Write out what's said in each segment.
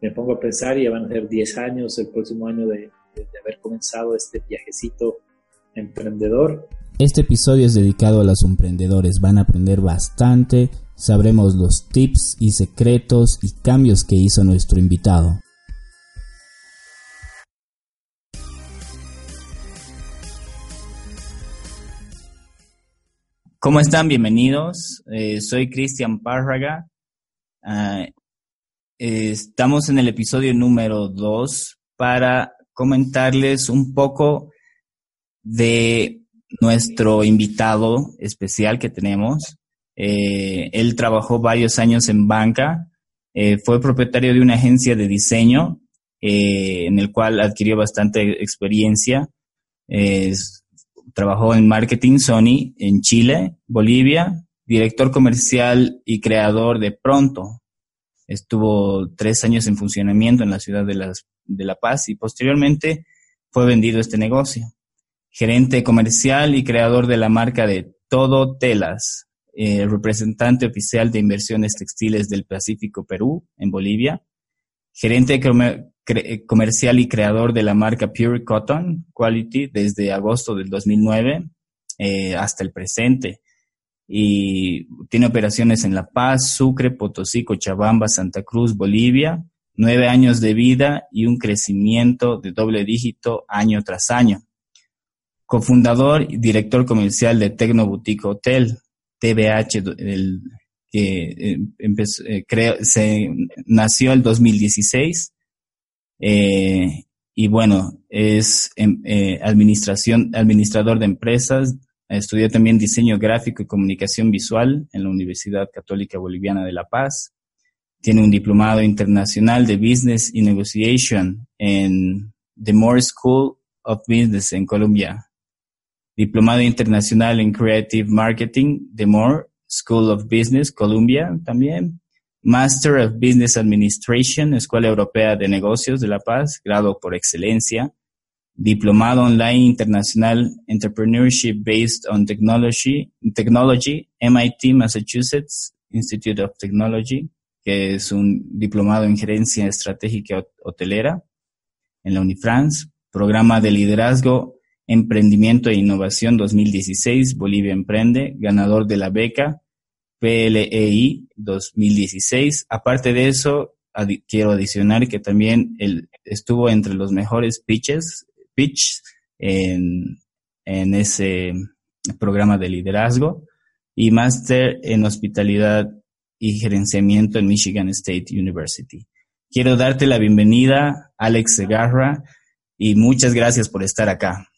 me pongo a pensar y ya van a ser 10 años el próximo año de, de haber comenzado este viajecito emprendedor. Este episodio es dedicado a los emprendedores, van a aprender bastante, sabremos los tips y secretos y cambios que hizo nuestro invitado. ¿Cómo están? Bienvenidos. Eh, soy Cristian Párraga. Ah, estamos en el episodio número 2 para comentarles un poco de nuestro invitado especial que tenemos. Eh, él trabajó varios años en banca, eh, fue propietario de una agencia de diseño en el cual adquirió bastante experiencia trabajó en marketing Sony en Chile, Bolivia, director comercial y creador de Pronto. Estuvo tres años en funcionamiento en la ciudad de, de La Paz y posteriormente fue vendido este negocio. Gerente comercial y creador de la marca de Todo Telas, eh, representante oficial de inversiones textiles del Pacífico Perú en Bolivia, gerente eh, comercial y creador de la marca Pure Cotton Quality desde agosto del 2009 eh, hasta el presente. Y tiene operaciones en La Paz, Sucre, Potosí, Cochabamba, Santa Cruz, Bolivia, nueve años de vida y un crecimiento de doble dígito año tras año. Cofundador y director comercial de Tecno Boutique Hotel, TBH, el, que eh, empezó, se nació el 2016 eh, y bueno, es em, eh, administración, administrador de empresas. Estudió también diseño gráfico y comunicación visual en la Universidad Católica Boliviana de La Paz. Tiene un diplomado internacional de Business y Negotiation en The Moore School of Business en Colombia. Diplomado internacional en Creative Marketing, The Moore School of Business, Columbia también. Master of Business Administration, Escuela Europea de Negocios de La Paz, grado por excelencia. Diplomado Online Internacional Entrepreneurship Based on Technology, Technology, MIT Massachusetts Institute of Technology, que es un diplomado en gerencia estratégica hotelera en la Unifrance. Programa de liderazgo, emprendimiento e innovación 2016, Bolivia Emprende, ganador de la beca PLEI 2016. Aparte de eso, quiero adicionar que también él estuvo entre los mejores pitches, pitch en, en ese programa de liderazgo y máster en hospitalidad y gerenciamiento en Michigan State University. Quiero darte la bienvenida, Alex Segarra, y muchas gracias por estar acá.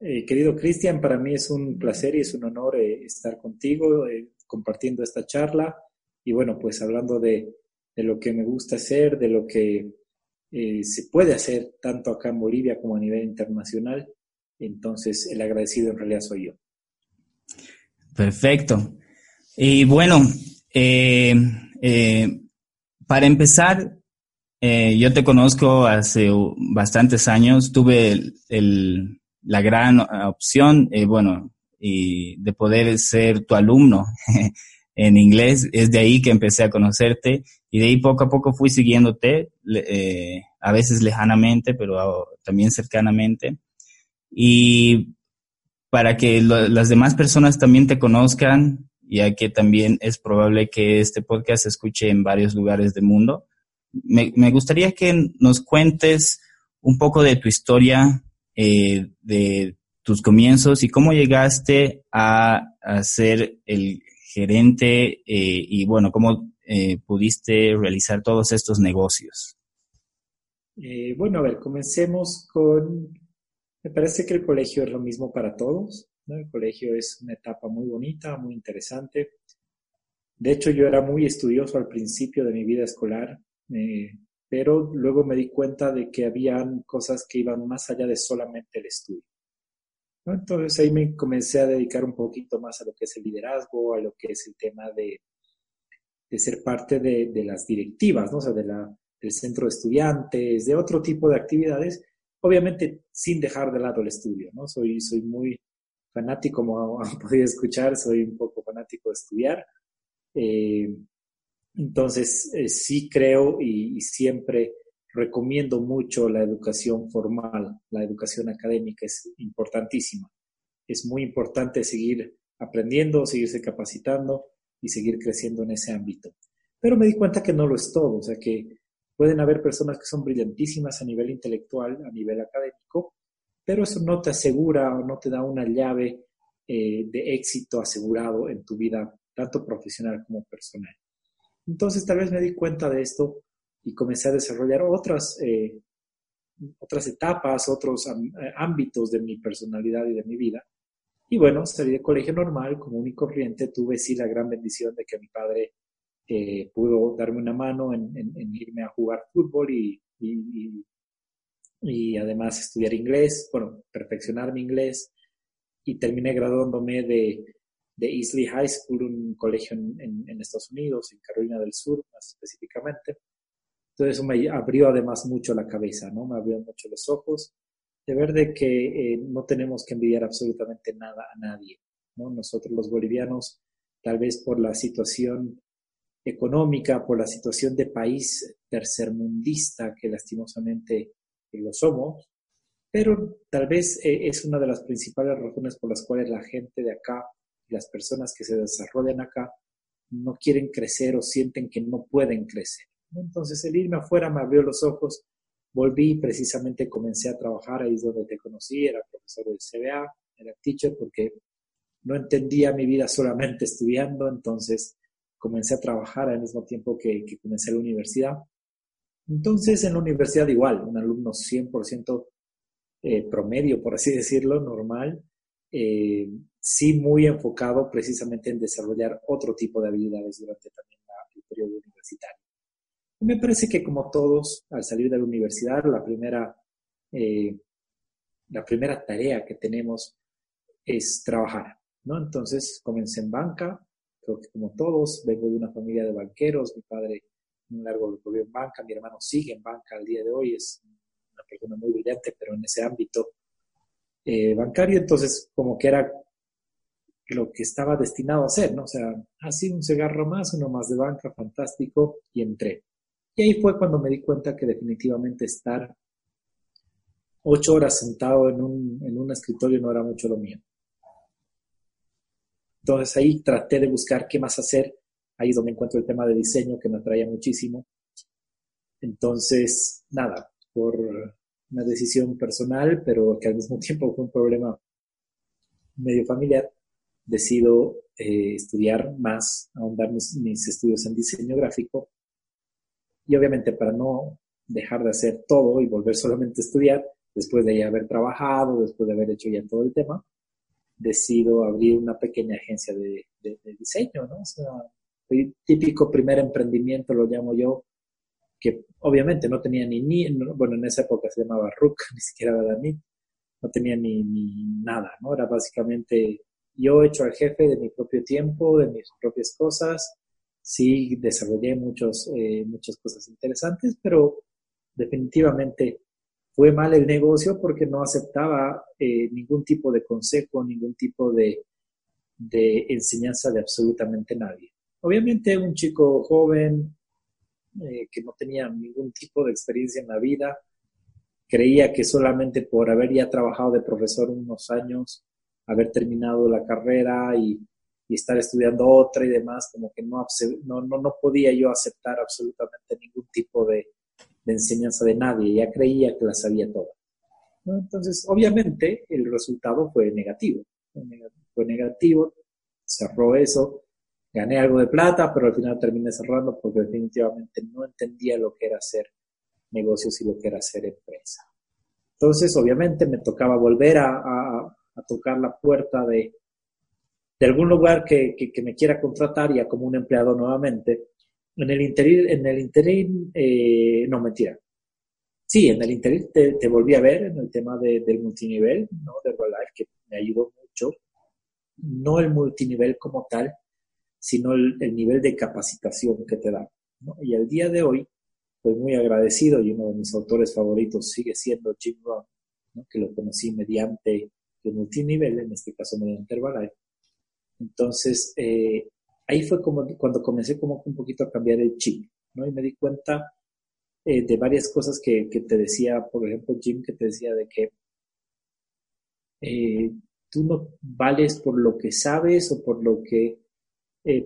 Eh, querido Cristian, para mí es un placer y es un honor eh, estar contigo. Eh, compartiendo esta charla y bueno, pues hablando de, lo que me gusta hacer, de lo que eh, se puede hacer tanto acá en Bolivia como a nivel internacional. Entonces, el agradecido en realidad soy yo. Perfecto. Y bueno, eh, eh, para empezar, yo te conozco hace bastantes años, tuve la gran opción, bueno, de poder ser tu alumno en inglés. Es de ahí que empecé a conocerte y de ahí poco a poco fui siguiéndote, eh, a veces lejanamente, pero también cercanamente. Y para que las demás personas también te conozcan, ya que también es probable que este podcast se escuche en varios lugares del mundo, me, gustaría que nos cuentes un poco de tu historia, eh, de tus comienzos y cómo llegaste a, ser el gerente eh, y bueno, cómo eh, pudiste realizar todos estos negocios. Eh, bueno, a ver, comencemos con, me parece que el colegio es lo mismo para todos, El colegio es una etapa muy bonita, muy interesante. De hecho, yo era muy estudioso al principio de mi vida escolar, pero luego me di cuenta de que habían cosas que iban más allá de solamente el estudio. Entonces ahí me comencé a dedicar un poquito más a lo que es el liderazgo, a lo que es el tema de, de ser parte de, de, las directivas, ¿no? o sea, de la, del centro de estudiantes, de otro tipo de actividades, obviamente sin dejar de lado el estudio, ¿no? Soy, soy muy fanático, como han podido escuchar, soy un poco fanático de estudiar. Eh, Entonces, eh, sí creo y, siempre recomiendo mucho la educación formal, la educación académica es importantísima. Es muy importante seguir aprendiendo, seguirse capacitando y seguir creciendo en ese ámbito. Pero me di cuenta que no lo es todo, o sea que pueden haber personas que son brillantísimas a nivel intelectual, a nivel académico, pero eso no te asegura o no te da una llave eh, de éxito asegurado en tu vida, tanto profesional como personal. Entonces tal vez me di cuenta de esto y comencé a desarrollar otras, eh, otras etapas, otros eh, ámbitos de mi personalidad y de mi vida. Y bueno, salí de colegio normal, común y corriente. Tuve sí la gran bendición de que mi padre pudo darme una mano en, irme a jugar fútbol y, y, además estudiar inglés, bueno, perfeccionar mi inglés. Y terminé graduándome de, de Easley High School, un colegio en, en, Estados Unidos, en Carolina del Sur más específicamente. Entonces eso me abrió además mucho la cabeza, ¿no? Me abrió mucho los ojos de ver de que eh, no tenemos que envidiar absolutamente nada a nadie, ¿no? Nosotros los bolivianos, tal vez por la situación económica, por la situación de país tercermundista que lastimosamente lo somos, pero tal vez eh, es una de las principales razones por las cuales la gente de acá las personas que se desarrollan acá no quieren crecer o sienten que no pueden crecer. Entonces el irme afuera me abrió los ojos, volví precisamente comencé a trabajar, ahí es donde te conocí, era profesor del CBA, era teacher porque no entendía mi vida solamente estudiando, entonces comencé a trabajar al mismo tiempo que, comencé la universidad. Entonces en la universidad igual, un alumno 100% eh, promedio, por así decirlo, normal, eh, sí muy enfocado precisamente en desarrollar otro tipo de habilidades durante también el periodo universitario. Me parece que como todos, al salir de la universidad, la primera, eh, la primera tarea que tenemos es trabajar, ¿no? Entonces comencé en banca, creo que como todos, vengo de una familia de banqueros, mi padre un largo recorrido en banca, mi hermano sigue en banca al día de hoy, es una persona muy brillante, pero en ese ámbito eh, bancario, entonces como que era lo que estaba destinado a hacer, ¿no? O sea, así un cigarro más, uno más de banca, fantástico, y entré. Y ahí fue cuando me di cuenta que definitivamente estar ocho horas sentado en un, en un escritorio no era mucho lo mío. Entonces ahí traté de buscar qué más hacer. Ahí es donde encuentro el tema de diseño que me atraía muchísimo. Entonces, nada, por una decisión personal, pero que al mismo tiempo fue un problema medio familiar, decido eh, estudiar más, ahondar mis, mis, estudios en diseño gráfico. Y obviamente para no dejar de hacer todo y volver solamente a estudiar, después de ya haber trabajado, después de haber hecho ya todo el tema, decido abrir una pequeña agencia de, de, diseño, ¿no? O sea, el típico primer emprendimiento, lo llamo yo, que obviamente no tenía ni, ni bueno, en esa época se llamaba RUC, ni siquiera era ni, no tenía ni, ni nada, ¿no? Era básicamente yo hecho al jefe de mi propio tiempo, de mis propias cosas. Sí, desarrollé muchos, eh, muchas cosas interesantes, pero definitivamente fue mal el negocio porque no aceptaba eh, ningún tipo de consejo, ningún tipo de, enseñanza de absolutamente nadie. Obviamente un chico joven eh, que no tenía ningún tipo de experiencia en la vida, creía que solamente por haber ya trabajado de profesor unos años haber terminado la carrera y, estar estudiando otra y demás, como que no, no, no, podía yo aceptar absolutamente ningún tipo de, enseñanza de nadie, ya creía que la sabía toda. Entonces, obviamente, el resultado fue negativo. Fue negativo, cerró eso, gané algo de plata, pero al final terminé cerrando porque definitivamente no entendía lo que era hacer negocios y lo que era hacer empresa. Entonces, obviamente, me tocaba volver a, a tocar la puerta de, de algún lugar que, me quiera contratar ya como un empleado nuevamente. En el interín, en el interín eh, no mentira. Sí, en el interín te, volví a ver en el tema de, del multinivel, ¿no? De Herbalife, que me ayudó mucho. No el multinivel como tal, sino el, nivel de capacitación que te da. Y al día de hoy, estoy muy agradecido y uno de mis autores favoritos sigue siendo Jim Rohn, que lo conocí mediante de multinivel, en este caso mediante Herbalife. Entonces, eh, ahí fue como cuando comencé como un poquito a cambiar el chip, ¿no? Y me di cuenta eh, de varias cosas que, te decía, por ejemplo, Jim, que te decía de que eh, tú no vales por lo que sabes o por lo que,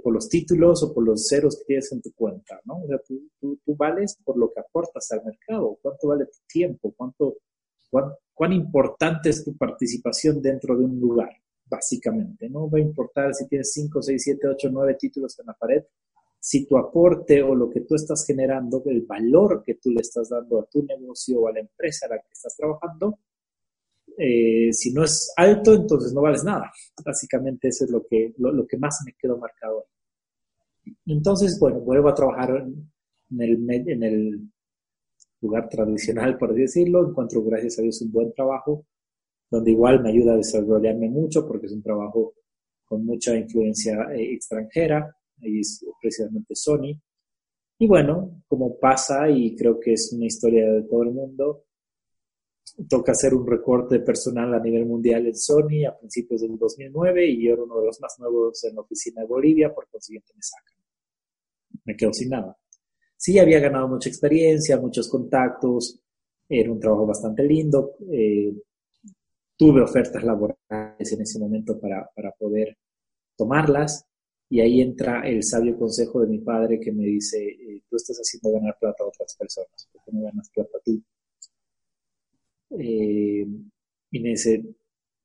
por los títulos o por los ceros que tienes en tu cuenta, ¿no? O sea, tú, tú, tú vales por lo que aportas al mercado, cuánto vale tu tiempo, cuánto, cuán, cuán importante es tu participación dentro de un lugar, básicamente. No va a importar si tienes 5, 6, 7, 8, 9 títulos en la pared, si tu aporte o lo que tú estás generando, el valor que tú le estás dando a tu negocio o a la empresa a la que estás trabajando, eh, si no es alto, entonces no vales nada. Básicamente eso es lo que, lo, que más me quedó marcado. Entonces, bueno, vuelvo a trabajar en, el, en el lugar tradicional, por decirlo. Encuentro, gracias a Dios, un buen trabajo, donde igual me ayuda a desarrollarme mucho porque es un trabajo con mucha influencia eh, extranjera ahí es precisamente Sony. Y bueno, como pasa, y creo que es una historia de todo el mundo, toca hacer un recorte personal a nivel mundial en Sony a principios del 2009 y yo era uno de los más nuevos en la oficina de Bolivia, por consiguiente me sacan. Me quedo sin nada. Sí, había ganado mucha experiencia, muchos contactos, era un trabajo bastante lindo. Eh, tuve ofertas laborales en ese momento para, para poder tomarlas, y ahí entra el sabio consejo de mi padre que me dice, eh, tú estás haciendo ganar plata a otras personas, ¿por qué no ganas plata tú? Eh, y me dice,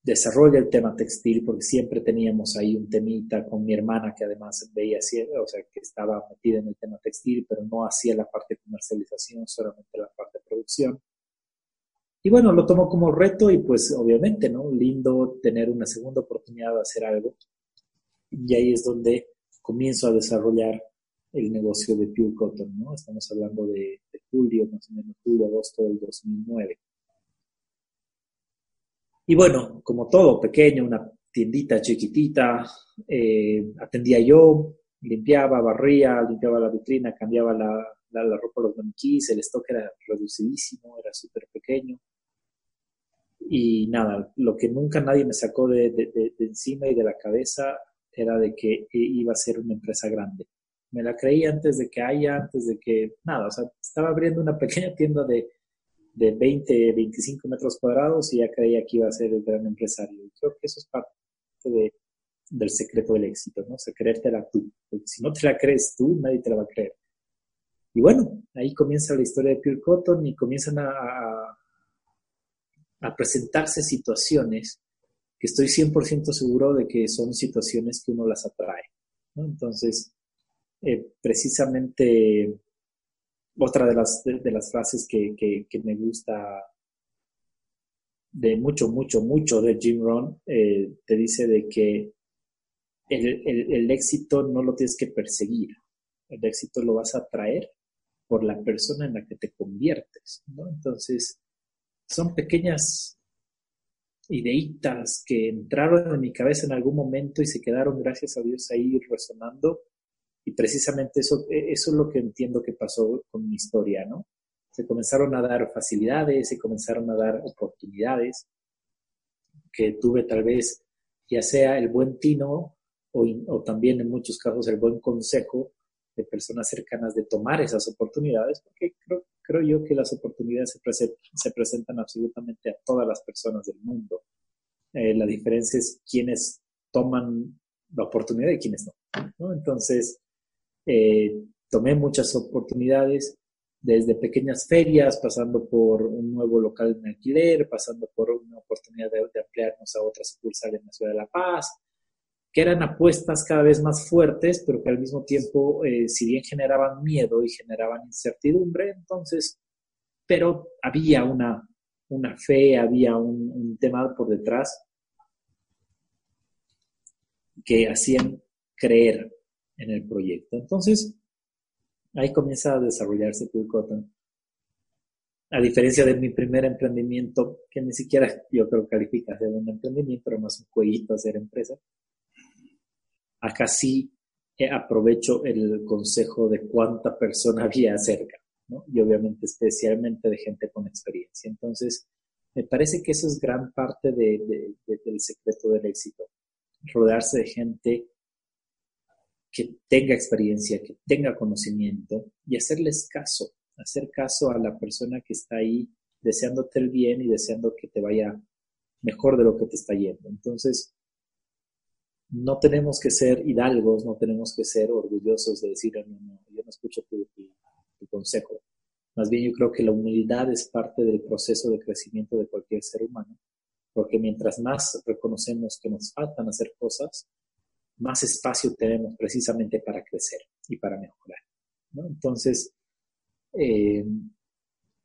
desarrolla el tema textil porque siempre teníamos ahí un temita con mi hermana que además veía, o sea, que estaba metida en el tema textil, pero no hacía la parte comercialización, solamente la parte producción. Y bueno, lo tomo como reto y pues obviamente, ¿no? Lindo tener una segunda oportunidad de hacer algo y ahí es donde comienzo a desarrollar el negocio de Pure Cotton, ¿no? Estamos hablando de, julio, más o menos julio, agosto del 2009. Y bueno, como todo, pequeño, una tiendita chiquitita, eh, atendía yo, limpiaba, barría, limpiaba la vitrina, cambiaba la, la, ropa los maniquís, el stock era reducidísimo, era súper pequeño. Y nada, lo que nunca nadie me sacó de, encima y de la cabeza era de que iba a ser una empresa grande. Me la creí antes de que haya, antes de que, nada, o sea, estaba abriendo una pequeña tienda de, de 20, 25 metros cuadrados y ya creía que iba a ser el gran empresario. Y creo que eso es parte de, del secreto del éxito, ¿no? O sea, creértela tú. Si no te la crees tú, nadie te la va a creer. Y bueno, ahí comienza la historia de Pure Cotton y comienzan a, a presentarse situaciones que estoy 100% seguro de que son situaciones que uno las atrae. Entonces, eh, precisamente otra de las, de, las frases que, me gusta de mucho, mucho, mucho de Jim Rohn, eh, te dice de que el, éxito no lo tienes que perseguir, el éxito lo vas a atraer por la persona en la que te conviertes. Entonces, son pequeñas ideitas que entraron en mi cabeza en algún momento y se quedaron, gracias a Dios, ahí resonando. Y precisamente eso, e, eso es lo que entiendo que pasó con mi historia, ¿no? Se comenzaron a dar facilidades, se comenzaron a dar oportunidades que tuve tal vez, ya sea el buen tino o, o también en muchos casos el buen consejo de personas cercanas de tomar esas oportunidades, porque creo, creo yo que las oportunidades se, presentan absolutamente a todas las personas del mundo. Eh, la diferencia es quiénes toman la oportunidad y quiénes no. Entonces, eh, tomé muchas oportunidades, desde pequeñas ferias, pasando por un nuevo local en alquiler, pasando por una oportunidad de, de ampliarnos a otra sucursal en la ciudad de La Paz, que eran apuestas cada vez más fuertes, pero que al mismo tiempo, eh, si bien generaban miedo y generaban incertidumbre, entonces, pero había una, una fe, había un, tema por detrás que hacían creer en el proyecto. Entonces, ahí comienza a desarrollarse Pure Cotton. A diferencia de mi primer emprendimiento, que ni siquiera yo creo califica de un emprendimiento, era más un jueguito hacer empresa acá sí eh, aprovecho el consejo de cuánta persona había cerca. Y obviamente especialmente de gente con experiencia. Entonces, me parece que eso es gran parte de, del secreto del éxito. Rodearse de gente que tenga experiencia, que tenga conocimiento y hacerles caso, hacer caso a la persona que está ahí deseándote el bien y deseando que te vaya mejor de lo que te está yendo. Entonces, no tenemos que ser hidalgos, no tenemos que ser orgullosos de decir, no, no, yo no escucho tu, consejo. Más bien yo creo que la humildad es parte del proceso de crecimiento de cualquier ser humano, porque mientras más reconocemos que nos faltan hacer cosas, más espacio tenemos precisamente para crecer y para mejorar. Entonces, eh,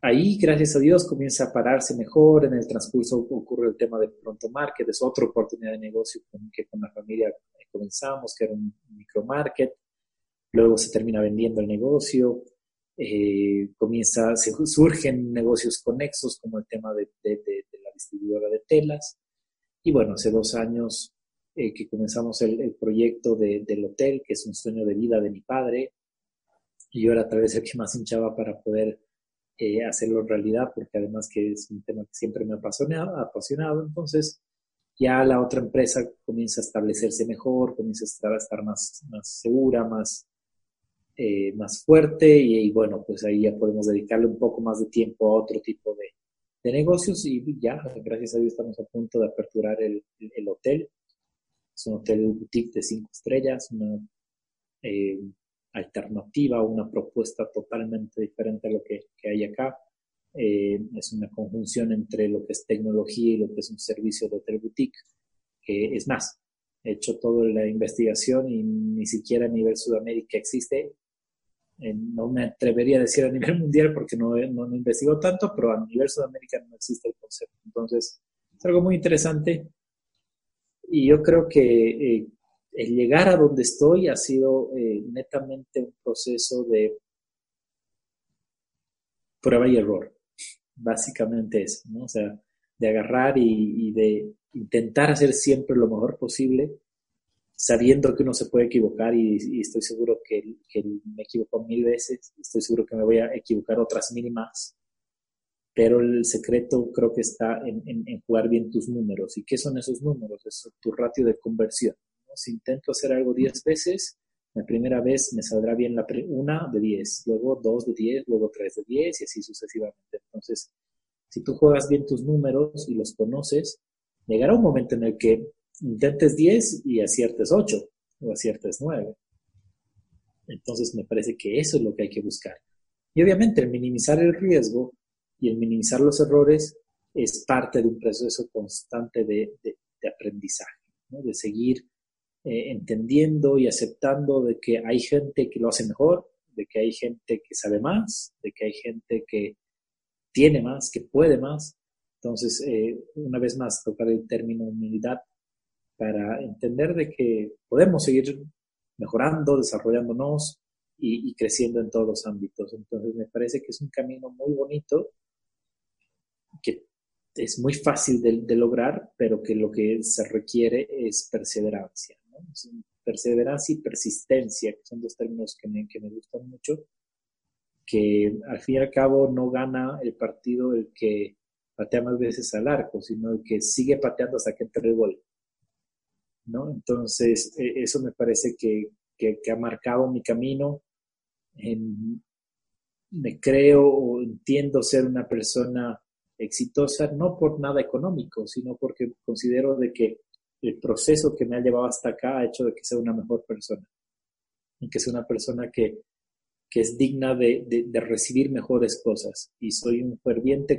ahí, gracias a Dios, comienza a pararse mejor. En el transcurso ocurre el tema de Pronto Market, es otra oportunidad de negocio que con la familia comenzamos, que era un micromarket. Luego se termina vendiendo el negocio. Eh, comienza, se, surgen negocios conexos como el tema de, la distribuidora de telas. Y bueno, hace dos años eh, que comenzamos el, proyecto del hotel, que es un sueño de vida de mi padre. Y yo era a través el que más hinchaba para poder eh, hacerlo realidad, porque además que es un tema que siempre me ha apasionado, apasionado, entonces ya la otra empresa comienza a establecerse mejor, comienza a estar, a estar más, más segura, más, eh, más fuerte y, bueno, pues ahí ya podemos dedicarle un poco más de tiempo a otro tipo de, de negocios y ya, gracias a Dios estamos a punto de aperturar el, el, hotel. Es un hotel boutique de cinco estrellas, una eh, alternativa, una propuesta totalmente diferente a lo que, hay acá. Eh, es una conjunción entre lo que es tecnología y lo que es un servicio de hotel boutique. que es más, he hecho toda la investigación y ni siquiera a nivel Sudamérica existe. Eh, no me atrevería a decir a nivel mundial porque no, no, no investigo tanto, pero a nivel Sudamérica no existe el concepto. Entonces, es algo muy interesante. Y yo creo que eh, el llegar a donde estoy ha sido eh, netamente un proceso de prueba y error. Básicamente eso, ¿no? O sea, de agarrar y, de intentar hacer siempre lo mejor posible, sabiendo que uno se puede equivocar y, estoy seguro que, me equivoco mil veces, estoy seguro que me voy a equivocar otras mil más, pero el secreto creo que está en, en jugar bien tus números. ¿Y qué son esos números? Es tu ratio de conversión. Si intento hacer algo 10 veces, la primera vez me saldrá bien la una de 10, luego dos de 10, luego tres de 10 y así sucesivamente. Entonces, si tú juegas bien tus números y los conoces, llegará un momento en el que intentes 10 y aciertes 8 o aciertes 9. Entonces me parece que eso es lo que hay que buscar. Y obviamente el minimizar el riesgo y el minimizar los errores es parte de un proceso constante de, aprendizaje, de seguir eh, entendiendo y aceptando de que hay gente que lo hace mejor, de que hay gente que sabe más, de que hay gente que tiene más, que puede más. Entonces, eh, una vez más, tocar el término humildad para entender de que podemos seguir mejorando, desarrollándonos y, creciendo en todos los ámbitos. Entonces, me parece que es un camino muy bonito que es muy fácil de lograr, pero que lo que se requiere es perseverancia. Perseverancia y persistencia, que son dos términos que me, que me gustan mucho, que al fin y al cabo no gana el partido el que patea más veces al arco, sino el que sigue pateando hasta que entre el gol. ¿no? Entonces, e, eso me parece que, que, ha marcado mi camino. me creo o entiendo ser una persona exitosa, no por nada económico, sino porque considero de que el proceso que me ha llevado hasta acá ha hecho de que sea una mejor persona, y que sea una persona que, es digna de, recibir mejores cosas. Y soy un ferviente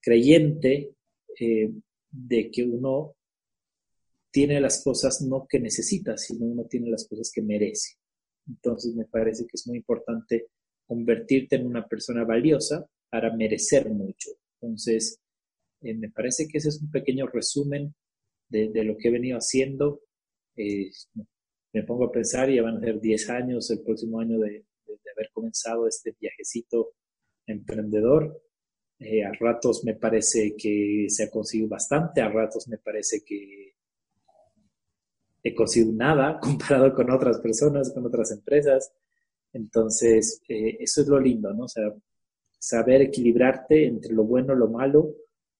creyente eh, de que uno tiene las cosas no que necesita, sino uno tiene las cosas que merece. Entonces me parece que es muy importante convertirte en una persona valiosa para merecer mucho. Entonces, eh, me parece que ese es un pequeño resumen de, lo que he venido haciendo. Eh, me pongo a pensar, ya van a ser 10 años el próximo año de, haber comenzado este viajecito emprendedor. Eh, a ratos me parece que se ha conseguido bastante, a ratos me parece que he conseguido nada comparado con otras personas, con otras empresas. Entonces, eh, eso es lo lindo, ¿no? O sea, saber equilibrarte entre lo bueno, lo malo,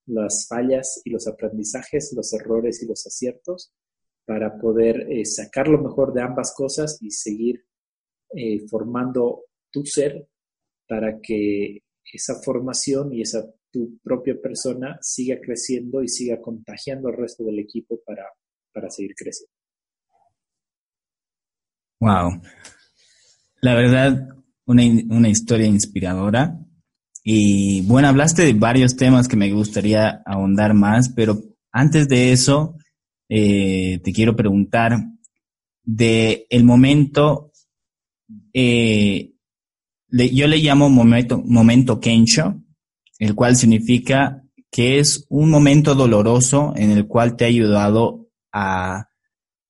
las fallas y los aprendizajes, los errores y los aciertos, para poder eh, sacar lo mejor de ambas cosas y seguir eh, formando tu ser para que esa formación y esa tu propia persona siga creciendo y siga contagiando al resto del equipo para, para seguir creciendo. Wow. La verdad, una, una historia inspiradora. Y bueno, hablaste de varios temas que me gustaría ahondar más, pero antes de eso, eh, te quiero preguntar de el momento, eh, yo le llamo momento, momento el cual significa que es un momento doloroso en el cual te ha ayudado a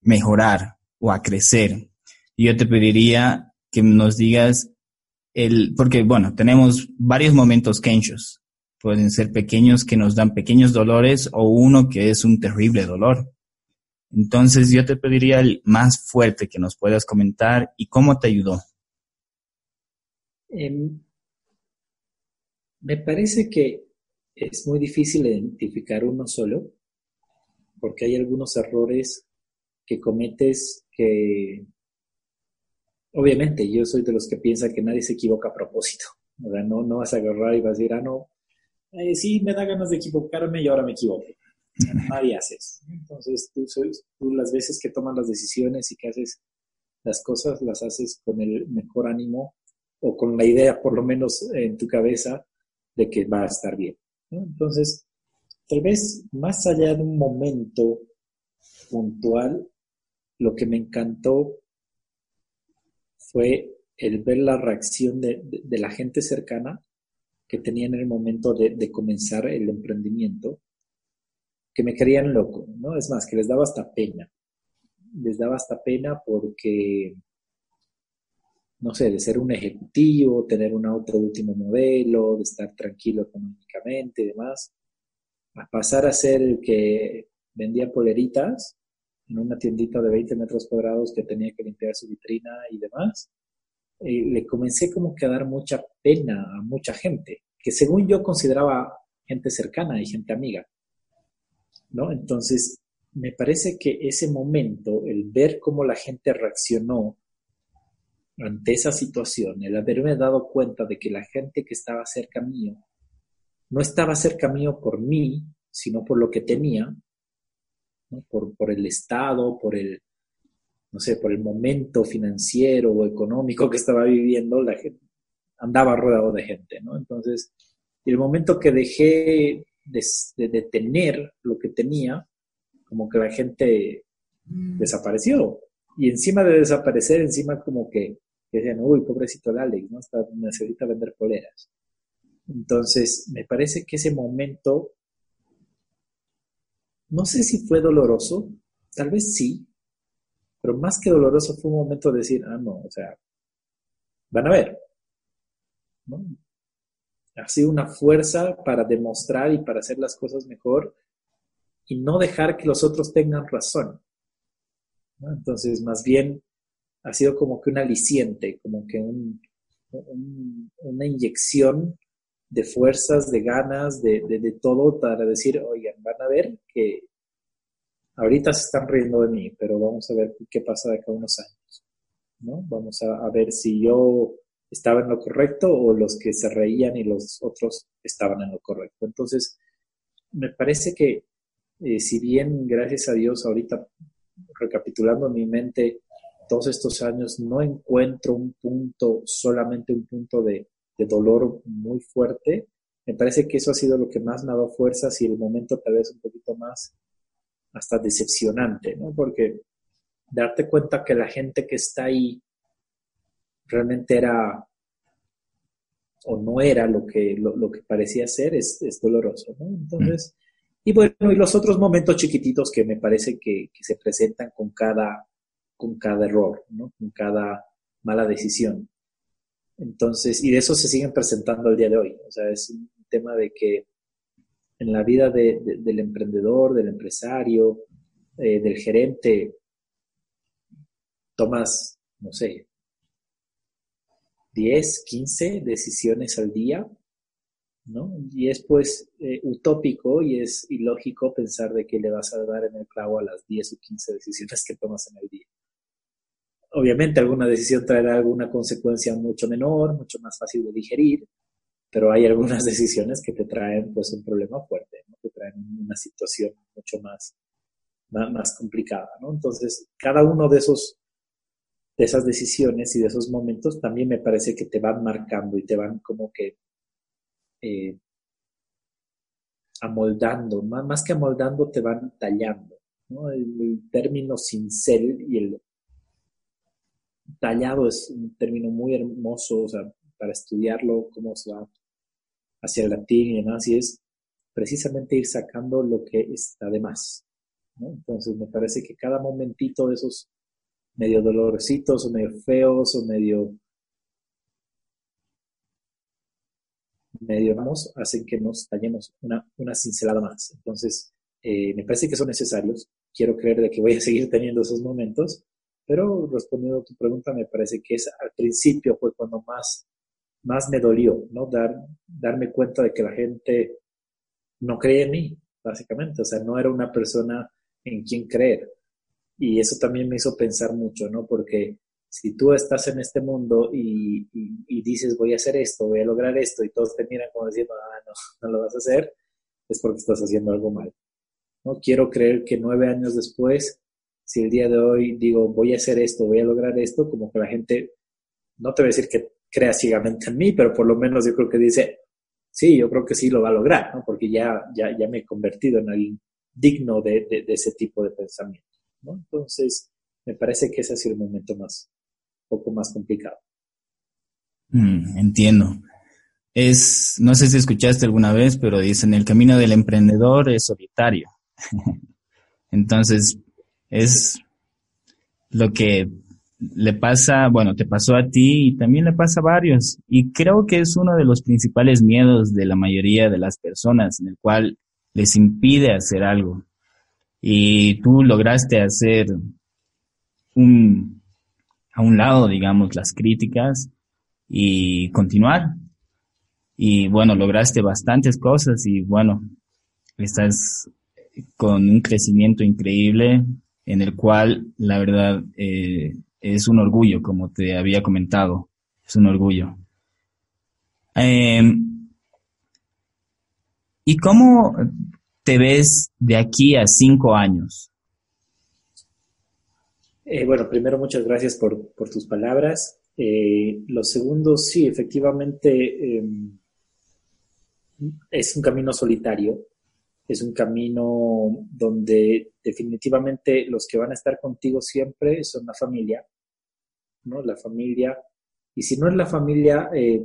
mejorar o a crecer. Y yo te pediría que nos digas porque bueno, tenemos varios momentos kenshos. Pueden ser pequeños que nos dan pequeños dolores o uno que es un terrible dolor. Entonces yo te pediría el más fuerte que nos puedas comentar y cómo te ayudó. Em, me parece que es muy difícil identificar uno solo, porque hay algunos errores que cometes que, obviamente, yo soy de los que piensa que nadie se equivoca a propósito. No, no vas a agarrar y vas a decir, ah, no, eh, sí, me da ganas de equivocarme y ahora me equivoco. Nadie hace. Entonces, tú, tú las veces que tomas las decisiones y que haces las cosas, las haces con el mejor ánimo o con la idea, por lo menos en tu cabeza, de que va a estar bien. Entonces, tal vez más allá de un momento puntual, lo que me encantó fue el ver la reacción de, la gente cercana que tenía en el momento de, comenzar el emprendimiento, que me creían loco, ¿no? Es más, que les daba hasta pena. Les daba hasta pena porque no sé, de ser un ejecutivo, tener un auto de último modelo, de estar tranquilo económicamente y demás, a pasar a ser el que vendía poleritas en una tiendita de 20 metros cuadrados que tenía que limpiar su vitrina y demás, eh, le comencé como que a dar mucha pena a mucha gente, que según yo consideraba gente cercana y gente amiga, ¿no? Entonces, me parece que ese momento, el ver cómo la gente reaccionó ante esa situación, el haberme dado cuenta de que la gente que estaba cerca mío no estaba cerca mío por mí, sino por lo que tenía, por, por el estado, por el, no sé, por el momento financiero o económico que estaba viviendo, la gente andaba rodeado de gente, ¿no? Entonces, el momento que dejé de, de, tener lo que tenía, como que la gente mm. desapareció. Y encima de desaparecer, encima como que que decían, uy, pobrecito el Alex, ¿no? Está, necesita vender poleras. Entonces, me parece que ese momento, no sé si fue doloroso, tal vez sí, pero más que doloroso fue un momento de decir, ah, no, o sea, van a ver, ¿no? Ha sido una fuerza para demostrar y para hacer las cosas mejor y no dejar que los otros tengan razón. Entonces, más bien ha sido como que un aliciente, como que un, una inyección de fuerzas, de ganas, de, de, todo para decir, oigan, van a ver que ahorita se están riendo de mí, pero vamos a ver qué pasa de acá unos años, ¿no? Vamos a, ver si yo estaba en lo correcto o los que se reían y los otros estaban en lo correcto. Entonces, me parece que eh, si bien, gracias a Dios, ahorita recapitulando en mi mente, todos estos años no encuentro un punto, solamente un punto de, dolor muy fuerte. Me parece que eso ha sido lo que más me ha dado fuerzas y el momento tal vez un poquito más hasta decepcionante, ¿no? Porque darte cuenta que la gente que está ahí realmente era o no era lo que, lo, que parecía ser es, doloroso, ¿no? Entonces, y bueno, y los otros momentos chiquititos que me parece que, que se presentan con cada, con cada error, ¿no? con cada mala decisión. Entonces, y de eso se siguen presentando el día de hoy. O sea, es un tema de que en la vida del emprendedor, del empresario, eh, del gerente, tomas, no sé, 10, 15 decisiones al día ¿no? Y es pues eh, utópico y es ilógico pensar de que le vas a dar en el clavo a las 10 o 15 decisiones que tomas en el día. Obviamente alguna decisión traerá alguna consecuencia mucho menor, mucho más fácil de digerir, pero hay algunas decisiones que te traen pues un problema fuerte, ¿no? te traen una situación mucho más, más, complicada, ¿no? Entonces, cada uno de esos de esas decisiones y de esos momentos también me parece que te van marcando y te van como que eh, amoldando, más, que amoldando te van tallando. ¿no? El, término cincel y el tallado es un término muy hermoso, o sea, para estudiarlo, cómo se va hacia el latín y demás, y es precisamente ir sacando lo que está de más. Entonces me parece que cada momentito de esos medio dolorositos o medio feos o medio medio vamos hacen que nos tallemos una, una cincelada más. Entonces, eh, me parece que son necesarios. Quiero creer de que voy a seguir teniendo esos momentos, pero respondiendo a tu pregunta, me parece que es al principio fue cuando más, más me dolió, ¿no? Dar, darme cuenta de que la gente no cree en mí, básicamente. O sea, no era una persona en quien creer. Y eso también me hizo pensar mucho, ¿no? Porque si tú estás en este mundo y, dices voy a hacer esto, voy a lograr esto, y todos te miran como diciendo, ah, no, no lo vas a hacer, es porque estás haciendo algo mal. ¿no? Quiero creer que nueve años después, si el día de hoy digo voy a hacer esto, voy a lograr esto, como que la gente, no te voy a decir que crea ciegamente en mí, pero por lo menos yo creo que dice, sí, yo creo que sí lo va a lograr, ¿no? porque ya, ya, ya me he convertido en alguien digno de, de, ese tipo de pensamiento. ¿no? Entonces, me parece que ese ha sido el momento más, poco más complicado. Mm, entiendo. Es, no sé si escuchaste alguna vez, pero dicen el camino del emprendedor es solitario. Entonces, es lo que le pasa, bueno, te pasó a ti y también le pasa a varios. Y creo que es uno de los principales miedos de la mayoría de las personas, en el cual les impide hacer algo y tú lograste hacer un, a un lado, digamos, las críticas y continuar. Y bueno, lograste bastantes cosas y bueno, estás con un crecimiento increíble en el cual la verdad eh, es un orgullo, como te había comentado, es un orgullo. Em, ¿Y cómo, te ves de aquí a cinco años? Eh, bueno, primero muchas gracias por, tus palabras. Eh, lo segundo, sí, efectivamente em, es un camino solitario, es un camino donde definitivamente los que van a estar contigo siempre son la familia, ¿no? La familia, y si no es la familia, eh,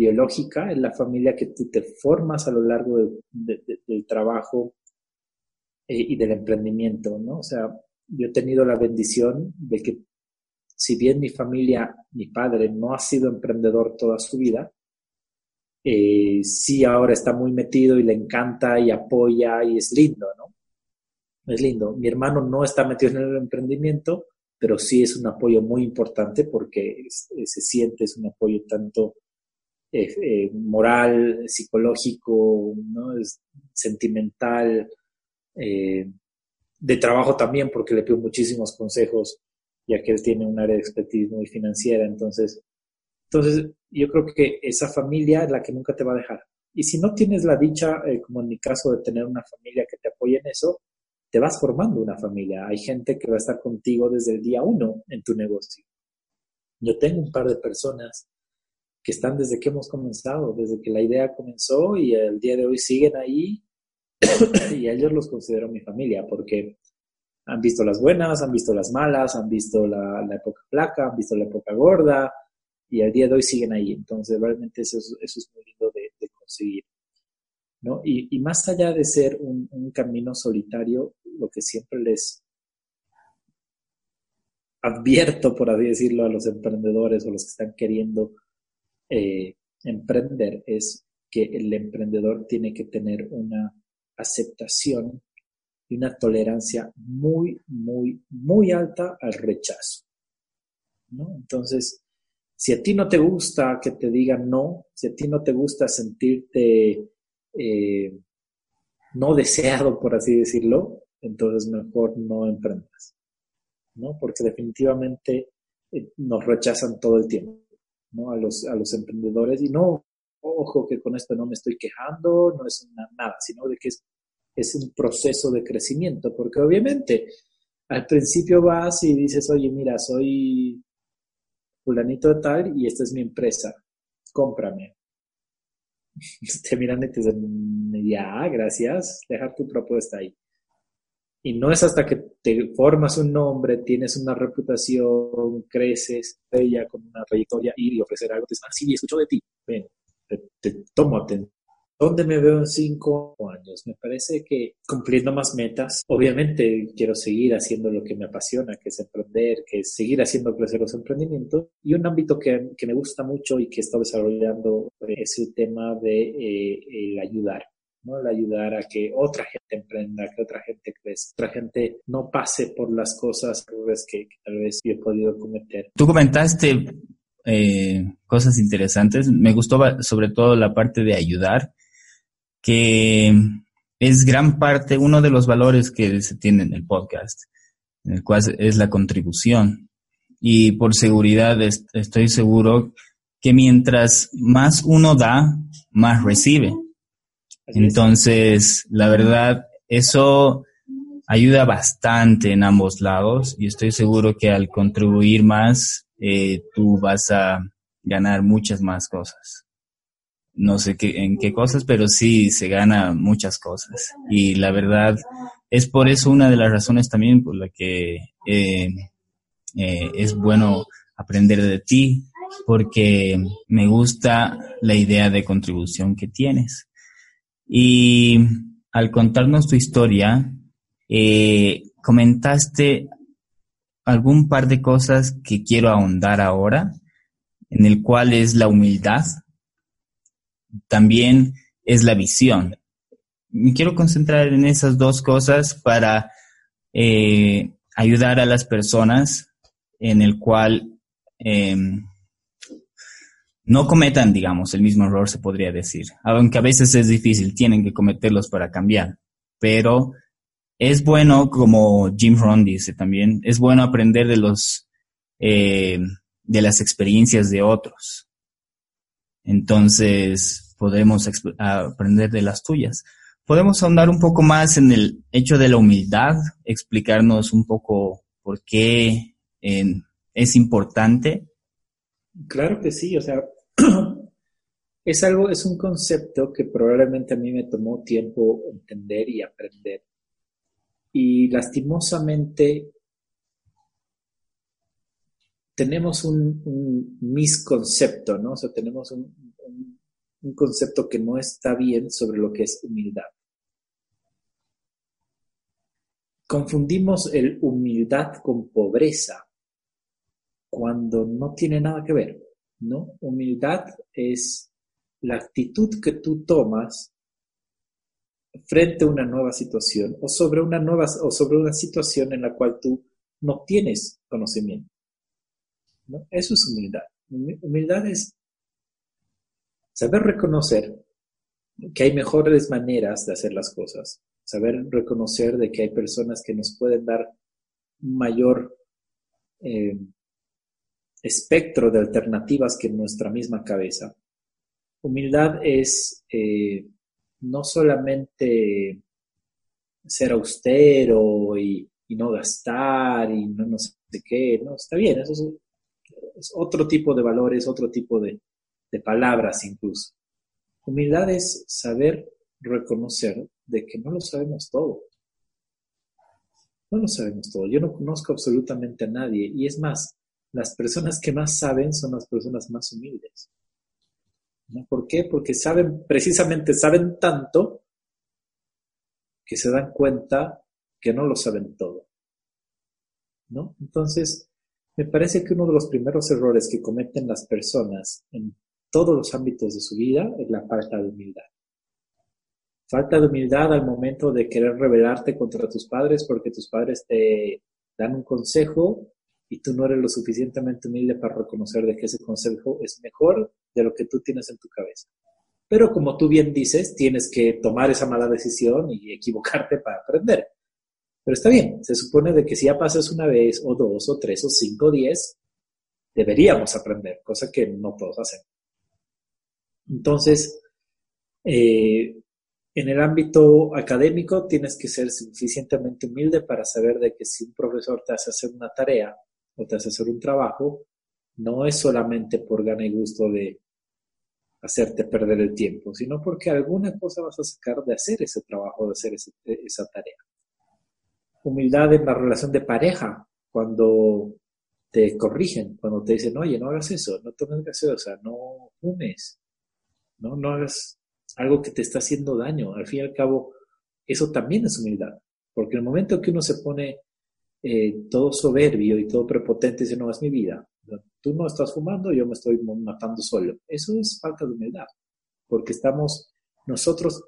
biológica, es la familia que tú te formas a lo largo del trabajo eh, y del emprendimiento, ¿no? O sea, yo he tenido la bendición de que si bien mi familia, mi padre no ha sido emprendedor toda su vida, eh, sí ahora está muy metido y le encanta y apoya y es lindo, ¿no? Es lindo. Mi hermano no está metido en el emprendimiento, pero sí es un apoyo muy importante porque se siente, es un apoyo tanto eh, eh, moral, psicológico, ¿no? es sentimental, eh, de trabajo también, porque le pido muchísimos consejos, ya que él tiene un área de expertise muy financiera. Entonces, entonces yo creo que esa familia es la que nunca te va a dejar. Y si no tienes la dicha, como en mi caso, de tener una familia que te apoye en eso, te vas formando una familia. Hay gente que va a estar contigo desde el día uno en tu negocio. Yo tengo un par de personas que están desde que hemos comenzado, desde que la idea comenzó y el día de hoy siguen ahí y a ellos los considero mi familia porque han visto las buenas, han visto las malas, han visto la, época flaca, han visto la época gorda y al día de hoy siguen ahí. Entonces realmente eso, es muy lindo de, conseguir. ¿no? Y, más allá de ser un, camino solitario, lo que siempre les advierto, por así decirlo, a los emprendedores o los que están queriendo eh, emprender es que el emprendedor tiene que tener una aceptación y una tolerancia muy, muy, muy alta al rechazo. Entonces, Si a ti no te gusta que te digan no, si a ti no te gusta sentirte eh, no deseado, por así decirlo, entonces mejor no emprendas, ¿no? Porque definitivamente eh, nos rechazan todo el tiempo, ¿no? A los, a los emprendedores y no, ojo que con esto no me estoy quejando, no es nada, sino de que es un proceso de crecimiento, porque obviamente al principio vas y dices, oye, mira, soy fulanito de tal y esta es mi empresa, cómprame. Te miran y te dicen, ya, gracias, dejar tu propuesta ahí. Y no es hasta que te formas un nombre, tienes una reputación, creces, ella con una trayectoria, ir y ofrecer algo, te dicen, ah, sí, escucho de ti, ven, te, te tomo atención ¿Dónde me veo en cinco años? Me parece que cumpliendo más metas, obviamente quiero seguir haciendo lo que me apasiona, que es emprender, que es seguir haciendo crecer los emprendimientos. Y un ámbito que, que me gusta mucho y que estoy desarrollando es el tema de eh, el ayudar. ¿no? El ayudar a que otra gente emprenda, que otra gente crezca, otra gente no pase por las cosas que, que tal vez yo he podido cometer. Tú comentaste eh, cosas interesantes. Me gustó sobre todo la parte de ayudar que es gran parte, uno de los valores que se tiene en el podcast, en el cual es la contribución. Y por seguridad estoy seguro que mientras más uno da, más recibe. Entonces, la verdad, eso ayuda bastante en ambos lados y estoy seguro que al contribuir más, eh, tú vas a ganar muchas más cosas no sé qué, en qué cosas, pero sí se gana muchas cosas. Y la verdad, es por eso una de las razones también por la que eh, eh, es bueno aprender de ti, porque me gusta la idea de contribución que tienes. Y al contarnos tu historia, eh, comentaste algún par de cosas que quiero ahondar ahora, en el cual es la humildad también es la visión. Me quiero concentrar en esas dos cosas para eh, ayudar a las personas en el cual em, no cometan, digamos, el mismo error, se podría decir. Aunque a veces es difícil, tienen que cometerlos para cambiar. Pero es bueno, como Jim Rohn dice también, es bueno aprender de los eh, de las experiencias de otros. Entonces, podemos aprender de las tuyas. ¿Podemos ahondar un poco más en el hecho de la humildad? Explicarnos un poco por qué es importante. Claro que sí, o sea, es algo, es un concepto que probablemente a mí me tomó tiempo entender y aprender. Y lastimosamente tenemos un, misconcepto, ¿no? O tenemos un, un concepto que no está bien sobre lo que es humildad. Confundimos el humildad con pobreza cuando no tiene nada que ver, ¿no? Humildad es la actitud que tú tomas frente a una nueva situación o sobre una nueva o sobre una situación en la cual tú no tienes conocimiento. Eso es humildad. Humildad es saber reconocer que hay mejores maneras de hacer las cosas, saber reconocer de que hay personas que nos pueden dar mayor eh, espectro de alternativas que nuestra misma cabeza. Humildad es eh, no solamente ser austero y, no gastar y no, no sé qué, no, está bien, eso es otro tipo de valores, otro tipo de, palabras incluso. Humildad es saber reconocer de que no lo sabemos todo. No lo sabemos todo. Yo no conozco absolutamente a nadie. Y es más, las personas que más saben son las personas más humildes. ¿Por qué? Porque saben, precisamente saben tanto que se dan cuenta que no lo saben todo. ¿No? Entonces, me parece que uno de los primeros errores que cometen las personas en todos los ámbitos de su vida es la falta de humildad. Falta de humildad al momento de querer rebelarte contra tus padres porque tus padres te dan un consejo y tú no eres lo suficientemente humilde para reconocer de que ese consejo es mejor de lo que tú tienes en tu cabeza. Pero como tú bien dices, tienes que tomar esa mala decisión y equivocarte para aprender. Pero está bien, se supone de que si ya pasas una vez o dos o tres o cinco o diez, deberíamos aprender, cosa que no todos hacen. Entonces, eh, en el ámbito académico tienes que ser suficientemente humilde para saber de que si un profesor te hace hacer una tarea o te hace hacer un trabajo, no es solamente por gana y gusto de hacerte perder el tiempo, sino porque alguna cosa vas a sacar de hacer ese trabajo, de hacer esa tarea. Humildad en la relación de pareja, cuando te corrigen, cuando te dicen, oye, no hagas eso, no tomes gaseosa, no fumes, no, no hagas algo que te está haciendo daño. Al fin y al cabo, eso también es humildad, porque el momento que uno se pone eh, todo soberbio y todo prepotente dice, no, es mi vida, tú no estás fumando, yo me estoy matando solo. Eso es falta de humildad, porque estamos nosotros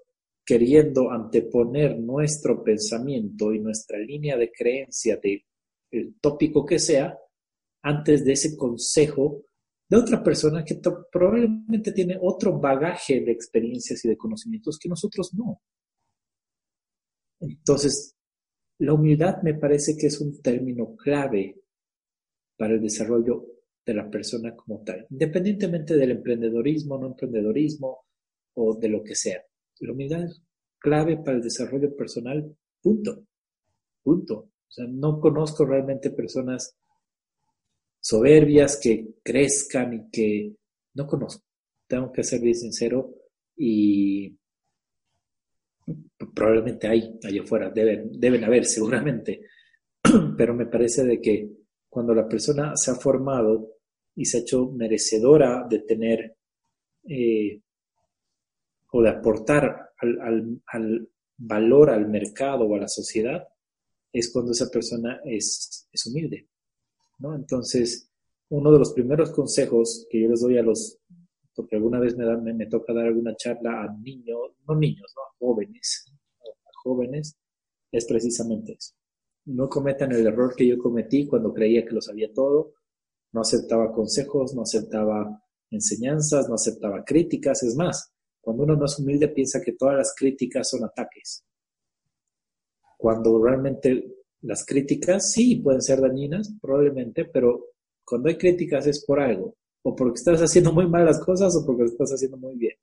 queriendo anteponer nuestro pensamiento y nuestra línea de creencia de el tópico que sea antes de ese consejo de otra persona que probablemente tiene otro bagaje de experiencias y de conocimientos que nosotros no. Entonces, la humildad me parece que es un término clave para el desarrollo de la persona como tal, independientemente del emprendedorismo, no emprendedorismo o de lo que sea. La humildad es clave para el desarrollo personal, punto. Punto. O sea, no conozco realmente personas soberbias, que crezcan y que no conozco. Tengo que ser bien sincero y probablemente hay allá afuera, deben, deben haber seguramente, pero me parece de que cuando la persona se ha formado y se ha hecho merecedora de tener eh, o de aportar al, al, valor al mercado o a la sociedad, es cuando esa persona es, es humilde. Entonces, uno de los primeros consejos que yo les doy a los, porque alguna vez me, me, toca dar alguna charla a niños, no niños, ¿no? jóvenes, a jóvenes, es precisamente eso. No cometan el error que yo cometí cuando creía que lo sabía todo, no aceptaba consejos, no aceptaba enseñanzas, no aceptaba críticas, es más, cuando uno no es humilde piensa que todas las críticas son ataques. Cuando realmente las críticas sí pueden ser dañinas, probablemente, pero cuando hay críticas es por algo, o porque estás haciendo muy mal las cosas o porque lo estás haciendo muy bien.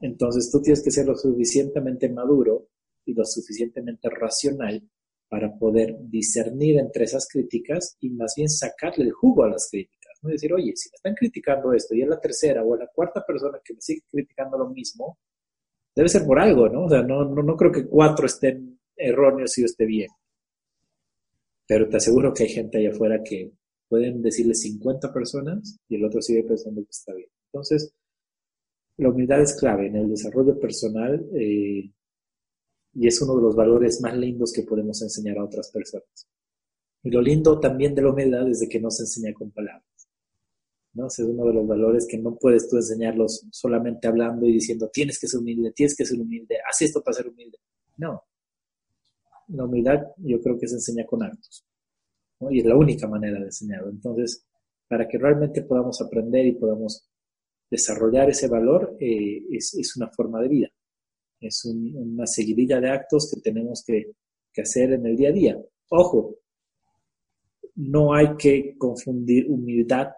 Entonces tú tienes que ser lo suficientemente maduro y lo suficientemente racional para poder discernir entre esas críticas y más bien sacarle el jugo a las críticas. ¿No? decir, oye, si me están criticando esto y es la tercera o la cuarta persona que me sigue criticando lo mismo, debe ser por algo, ¿no? O sea, no, no, no creo que cuatro estén erróneos y yo esté bien. Pero te aseguro que hay gente allá afuera que pueden decirle 50 personas y el otro sigue pensando que está bien. Entonces, la humildad es clave en el desarrollo personal eh, y es uno de los valores más lindos que podemos enseñar a otras personas. Y lo lindo también de la humildad es de que no se enseña con palabras. ¿No? es uno de los valores que no puedes tú enseñarlos solamente hablando y diciendo tienes que ser humilde, tienes que ser humilde, haz esto para ser humilde. No, la humildad yo creo que se enseña con actos. Y es la única manera de enseñarlo. Entonces, para que realmente podamos aprender y podamos desarrollar ese valor, eh, es, una forma de vida. Es una seguidilla de actos que tenemos que, hacer en el día a día. Ojo, no hay que confundir humildad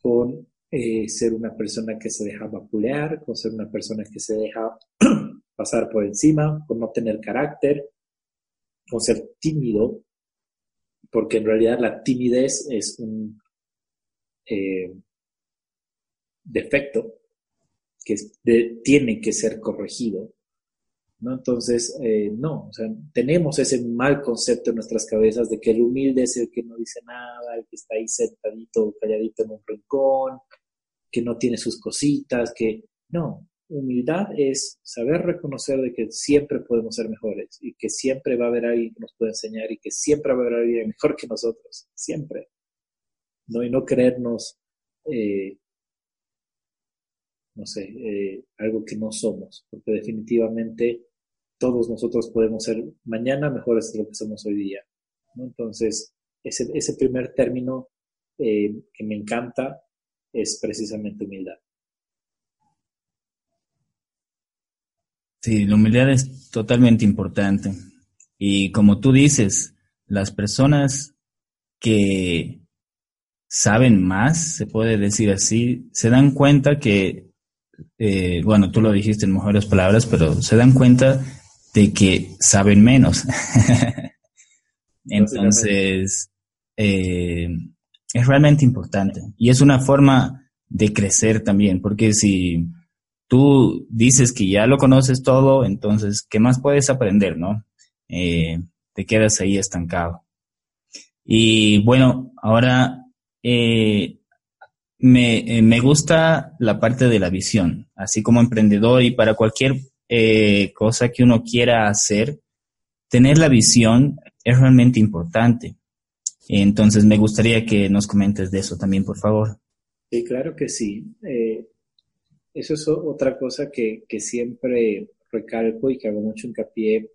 con eh, ser una persona que se deja vapulear, con ser una persona que se deja pasar por encima, por no tener carácter, con ser tímido, porque en realidad la timidez es un eh, defecto que tiene que ser corregido. ¿No? Entonces, eh, no, o sea, tenemos ese mal concepto en nuestras cabezas de que el humilde es el que no dice nada, el que está ahí sentadito, calladito en un rincón, que no tiene sus cositas, que no, humildad es saber reconocer de que siempre podemos ser mejores y que siempre va a haber alguien que nos puede enseñar y que siempre va a haber alguien mejor que nosotros, siempre. ¿no? Y no creernos, eh, no sé, eh, algo que no somos, porque definitivamente todos nosotros podemos ser mañana mejores de lo que somos hoy día. Entonces, ese, ese, primer término eh, que me encanta es precisamente humildad. Sí, la humildad es totalmente importante. Y como tú dices, las personas que saben más, se puede decir así, se dan cuenta que, eh, bueno, tú lo dijiste en mejores palabras, pero se dan cuenta de que saben menos. Entonces, eh, es realmente importante. Y es una forma de crecer también, porque si tú dices que ya lo conoces todo, entonces, ¿qué más puedes aprender, no? Eh, te quedas ahí estancado. Y bueno, ahora eh, me, me, gusta la parte de la visión, así como emprendedor y para cualquier cosa que uno quiera hacer, tener la visión es realmente importante. Entonces, me gustaría que nos comentes de eso también, por favor. Sí, claro que sí. Eso es otra cosa que, siempre recalco y que hago mucho hincapié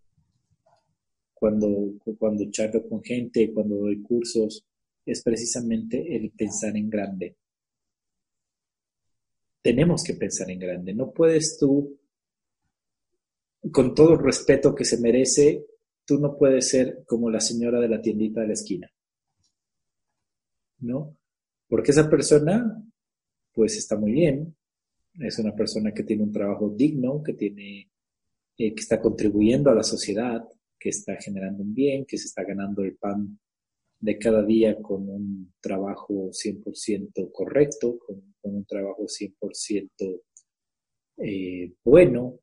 cuando, cuando charlo con gente, cuando doy cursos, es precisamente el pensar en grande. Tenemos que pensar en grande. No puedes tú, con todo el respeto que se merece, tú no puedes ser como la señora de la tiendita de la esquina. ¿No? Porque esa persona, pues está muy bien, es una persona que tiene un trabajo digno, que tiene, eh, que está contribuyendo a la sociedad, que está generando un bien, que se está ganando el pan de cada día con un trabajo 100% correcto, con, un trabajo 100% eh, bueno,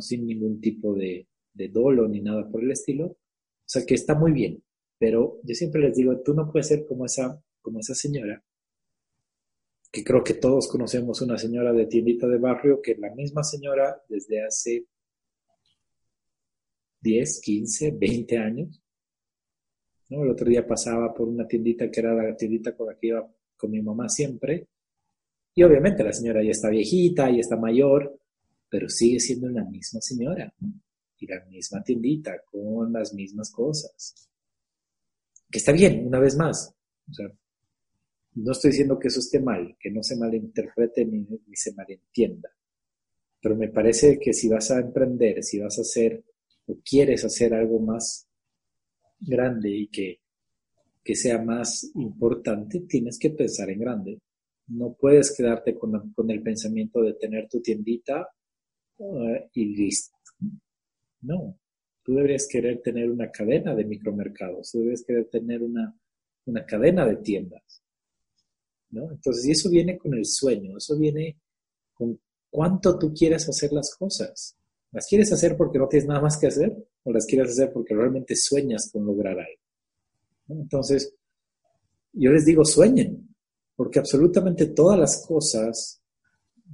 sin ningún tipo de, de dolo ni nada por el estilo. O sea que está muy bien, pero yo siempre les digo, tú no puedes ser como esa, como esa señora que creo que todos conocemos una señora de tiendita de barrio, que la misma señora desde hace 10, 15, 20 años. ¿no? El otro día pasaba por una tiendita que era la tiendita con la que iba con mi mamá siempre. Y obviamente la señora ya está viejita, ya está mayor, pero sigue siendo la misma señora. Y la misma tiendita, con las mismas cosas. Que está bien, una vez más. No estoy diciendo que eso esté mal, que no se malinterprete ni, se malentienda, pero me parece que si vas a emprender, si vas a hacer o quieres hacer algo más grande y que, que sea más importante, tienes que pensar en grande. No puedes quedarte con, con el pensamiento de tener tu tiendita uh, y listo. No, tú deberías querer tener una cadena de micromercados, tú deberías querer tener una, una cadena de tiendas. Entonces, y eso viene con el sueño, eso viene con cuánto tú quieres hacer las cosas. ¿Las quieres hacer porque no tienes nada más que hacer? ¿O las quieres hacer porque realmente sueñas con lograr algo? Entonces, yo les digo, sueñen, porque absolutamente todas las cosas,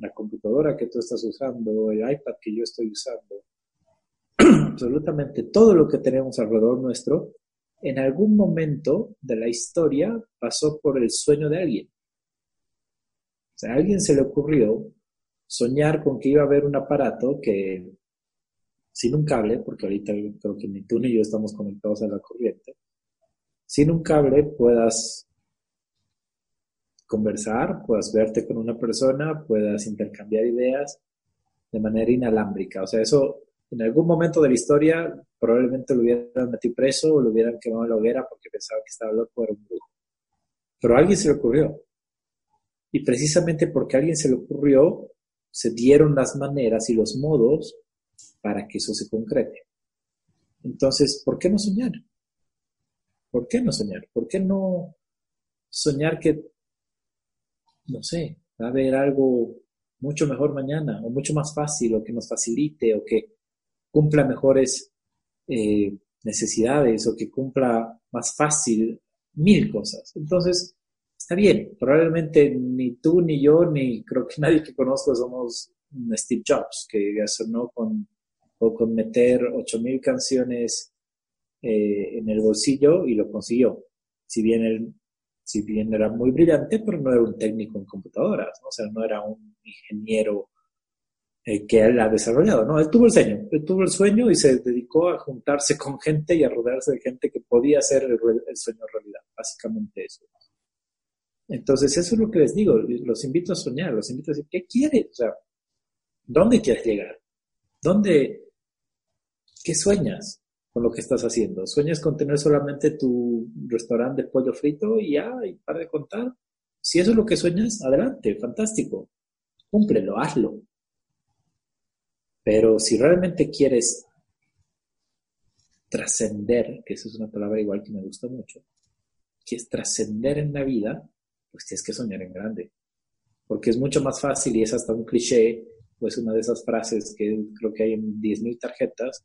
la computadora que tú estás usando, el iPad que yo estoy usando, absolutamente todo lo que tenemos alrededor nuestro, en algún momento de la historia pasó por el sueño de alguien. A alguien se le ocurrió soñar con que iba a haber un aparato que, sin un cable, porque ahorita creo que ni tú ni yo estamos conectados a la corriente, sin un cable puedas conversar, puedas verte con una persona, puedas intercambiar ideas de manera inalámbrica. O sea, eso en algún momento de la historia probablemente lo hubieran metido preso o lo hubieran quemado en la hoguera porque pensaba que estaba loco, era un brujo. Pero a alguien se le ocurrió. Y precisamente porque a alguien se le ocurrió, se dieron las maneras y los modos para que eso se concrete. Entonces, ¿por qué no soñar? ¿Por qué no soñar? ¿Por qué no soñar que, no sé, va a haber algo mucho mejor mañana o mucho más fácil o que nos facilite o que cumpla mejores eh, necesidades o que cumpla más fácil mil cosas? Entonces, está bien, probablemente ni tú, ni yo, ni creo que nadie que conozco somos Steve Jobs, que sonó con, o con meter 8000 canciones eh, en el bolsillo y lo consiguió. Si bien él, si bien era muy brillante, pero no era un técnico en computadoras, o sea, no era un ingeniero eh, que él ha desarrollado, ¿no? Él tuvo el sueño, él tuvo el sueño y se dedicó a juntarse con gente y a rodearse de gente que podía hacer el, el sueño realidad, básicamente eso. Entonces, eso es lo que les digo, los invito a soñar, los invito a decir, ¿qué quieres? O sea, ¿dónde quieres llegar? ¿Dónde, qué sueñas con lo que estás haciendo? ¿Sueñas con tener solamente tu restaurante de pollo frito y ya, y para de contar? Si eso es lo que sueñas, adelante, fantástico, cúmplelo, hazlo. Pero si realmente quieres trascender, que esa es una palabra igual que me gusta mucho, quieres trascender en la vida, pues tienes que soñar en grande. Porque es mucho más fácil y es hasta un cliché, pues una de esas frases que creo que hay en 10.000 tarjetas,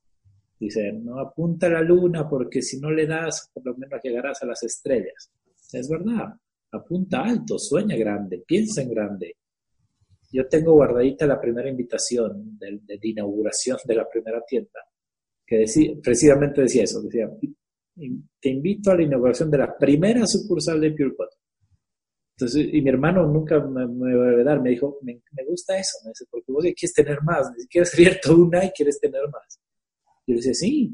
dice, no apunta a la luna porque si no le das, por lo menos llegarás a las estrellas. Es verdad, apunta alto, sueña grande, piensa en grande. Yo tengo guardadita la primera invitación de, inauguración de la primera tienda, que decía, precisamente decía eso, decía, te invito a la inauguración de la primera sucursal de Pure Entonces, y mi hermano nunca me, va a dar, me dijo, me, gusta eso, me dice, porque vos quieres tener más, has abierto una y quieres tener más. Yo le decía, sí,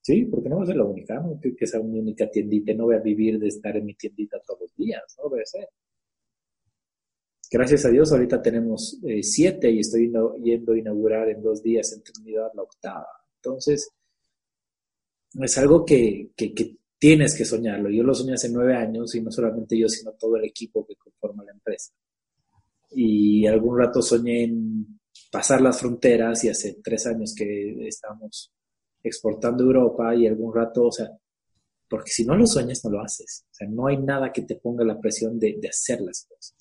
sí, porque no va a ser la única, no que sea una única tiendita, no voy a vivir de estar en mi tiendita todos los días, no voy a ser. Gracias a Dios, ahorita tenemos eh, siete y estoy yendo a inaugurar en dos días en Trinidad la octava. Entonces, es algo que, tienes que soñarlo. Yo lo soñé hace nueve años y no solamente yo, sino todo el equipo que conforma la empresa. Y algún rato soñé en pasar las fronteras y hace tres años que estamos exportando Europa y algún rato, o sea, porque si no lo sueñas, no lo haces. O sea, no hay nada que te ponga la presión de hacer las cosas.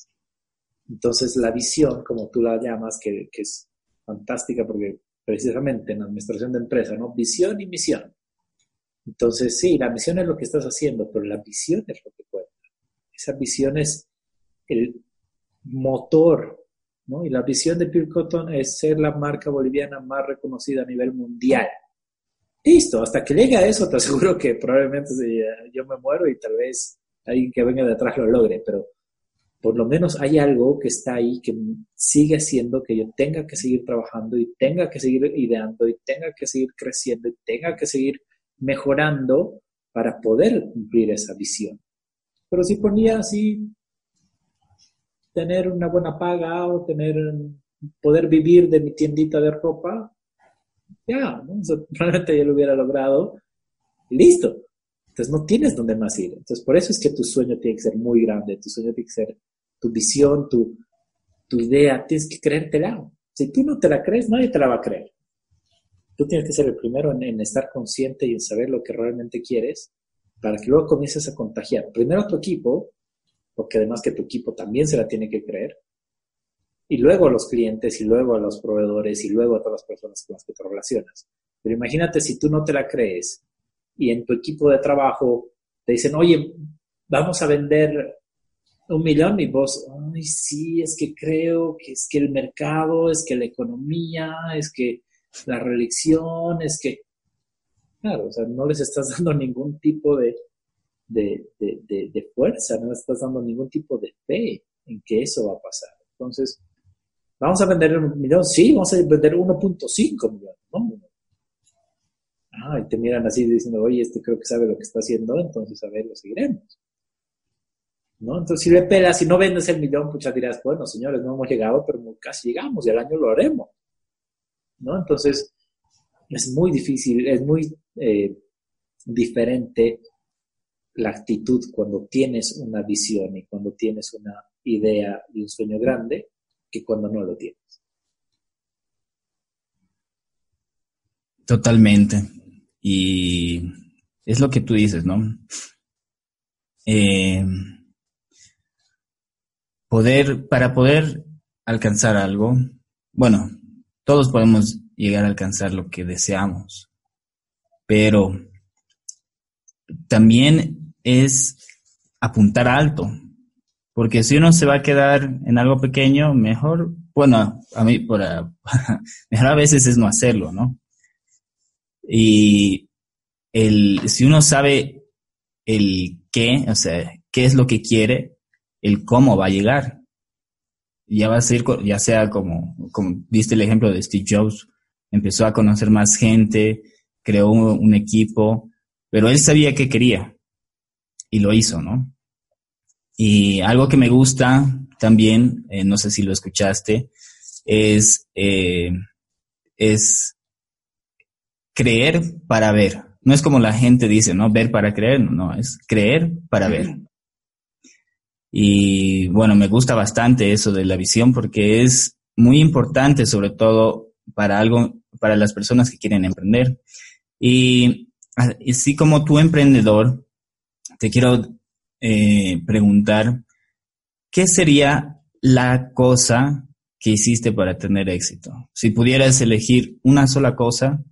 Entonces, la visión, como tú la llamas, que, es fantástica porque precisamente en la administración de empresa, ¿no? Visión y misión. Entonces, sí, la misión es lo que estás haciendo, pero la visión es lo que cuenta. Esa visión es el motor, ¿no? Y la visión de Pure Cotton es ser la marca boliviana más reconocida a nivel mundial. Listo, hasta que llegue a eso, te aseguro que probablemente yo me muero y tal vez alguien que venga detrás lo logre, pero por lo menos hay algo que está ahí que sigue haciendo que yo tenga que seguir trabajando y tenga que seguir ideando y tenga que seguir creciendo y tenga que seguir mejorando para poder cumplir esa visión. Pero si ponía así tener una buena paga o tener poder vivir de mi tiendita de ropa, ya, realmente yo lo hubiera logrado y listo. Entonces no tienes dónde más ir. Entonces por eso es que tu sueño tiene que ser muy grande, tu sueño tiene que ser tu visión, tu, tu idea, tienes que creértela. Si tú no te la crees, nadie te la va a creer. Tú tienes que ser el primero en, estar consciente y en saber lo que realmente quieres para que luego comiences a contagiar. Primero a tu equipo, porque además que tu equipo también se la tiene que creer, y luego a los clientes, y luego a los proveedores, y luego a todas las personas con las que te relacionas. Pero imagínate si tú no te la crees y en tu equipo de trabajo te dicen, oye, vamos a vender un millón y vos, ay, sí, es que creo que es que el mercado, es que la economía, es que la reelección, es que, claro, o sea, no les estás dando ningún tipo de, de, de, fuerza, no les estás dando ningún tipo de fe en que eso va a pasar. Entonces, ¿vamos a vender un millón? Sí, vamos a vender 1.5 millones, ¿no? Ah, y te miran así diciendo, oye, este creo que sabe lo que está haciendo, entonces a ver, lo seguiremos. ¿no? Entonces, si le pelas, si no vendes el millón, ya dirás, bueno, señores, no hemos llegado, pero casi llegamos y al año lo haremos, ¿no? Entonces, es muy difícil, es muy eh, diferente la actitud cuando tienes una visión y cuando tienes una idea y un sueño grande cuando no lo tienes. Totalmente. Y es lo que tú dices, ¿no? Eh, poder, para poder alcanzar algo, bueno, todos podemos llegar a alcanzar lo que deseamos, pero también es apuntar alto, porque si uno se va a quedar en algo pequeño, mejor, bueno, a mí, por, mejor a veces es no hacerlo, ¿no? Y el, si uno sabe el qué, o sea, qué es lo que quiere, el cómo va a llegar. ya va a ser, ya sea como, como viste el ejemplo de Steve Jobs, empezó a conocer más gente, creó un, equipo, pero él sabía qué quería y lo hizo, ¿no? Y algo que me gusta también, eh, no sé si lo escuchaste, es, eh, es creer para ver. No es como la gente dice, ¿no? Ver para creer, no, es creer para ver. Y bueno, me gusta bastante eso de la visión porque es muy importante, sobre todo para algo, para las personas que quieren emprender. Y así como tú emprendedor, te quiero eh, preguntar, ¿qué sería la cosa que hiciste para tener éxito? Si pudieras elegir una sola cosa,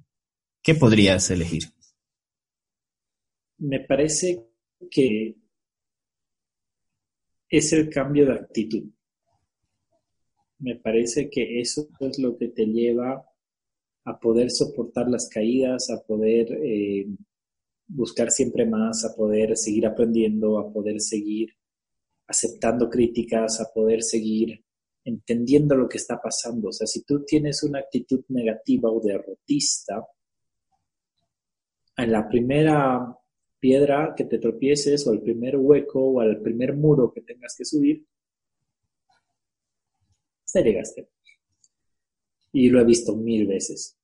¿qué podrías elegir? Me parece que es el cambio de actitud. Me parece que eso es lo que te lleva a poder soportar las caídas, a poder eh, buscar siempre más, a poder seguir aprendiendo, a poder seguir aceptando críticas, a poder seguir entendiendo lo que está pasando. O sea, si tú tienes una actitud negativa o derrotista, en la primera piedra que te tropieces o al primer hueco o al primer muro que tengas que subir, hasta llegaste. Y lo he visto mil veces,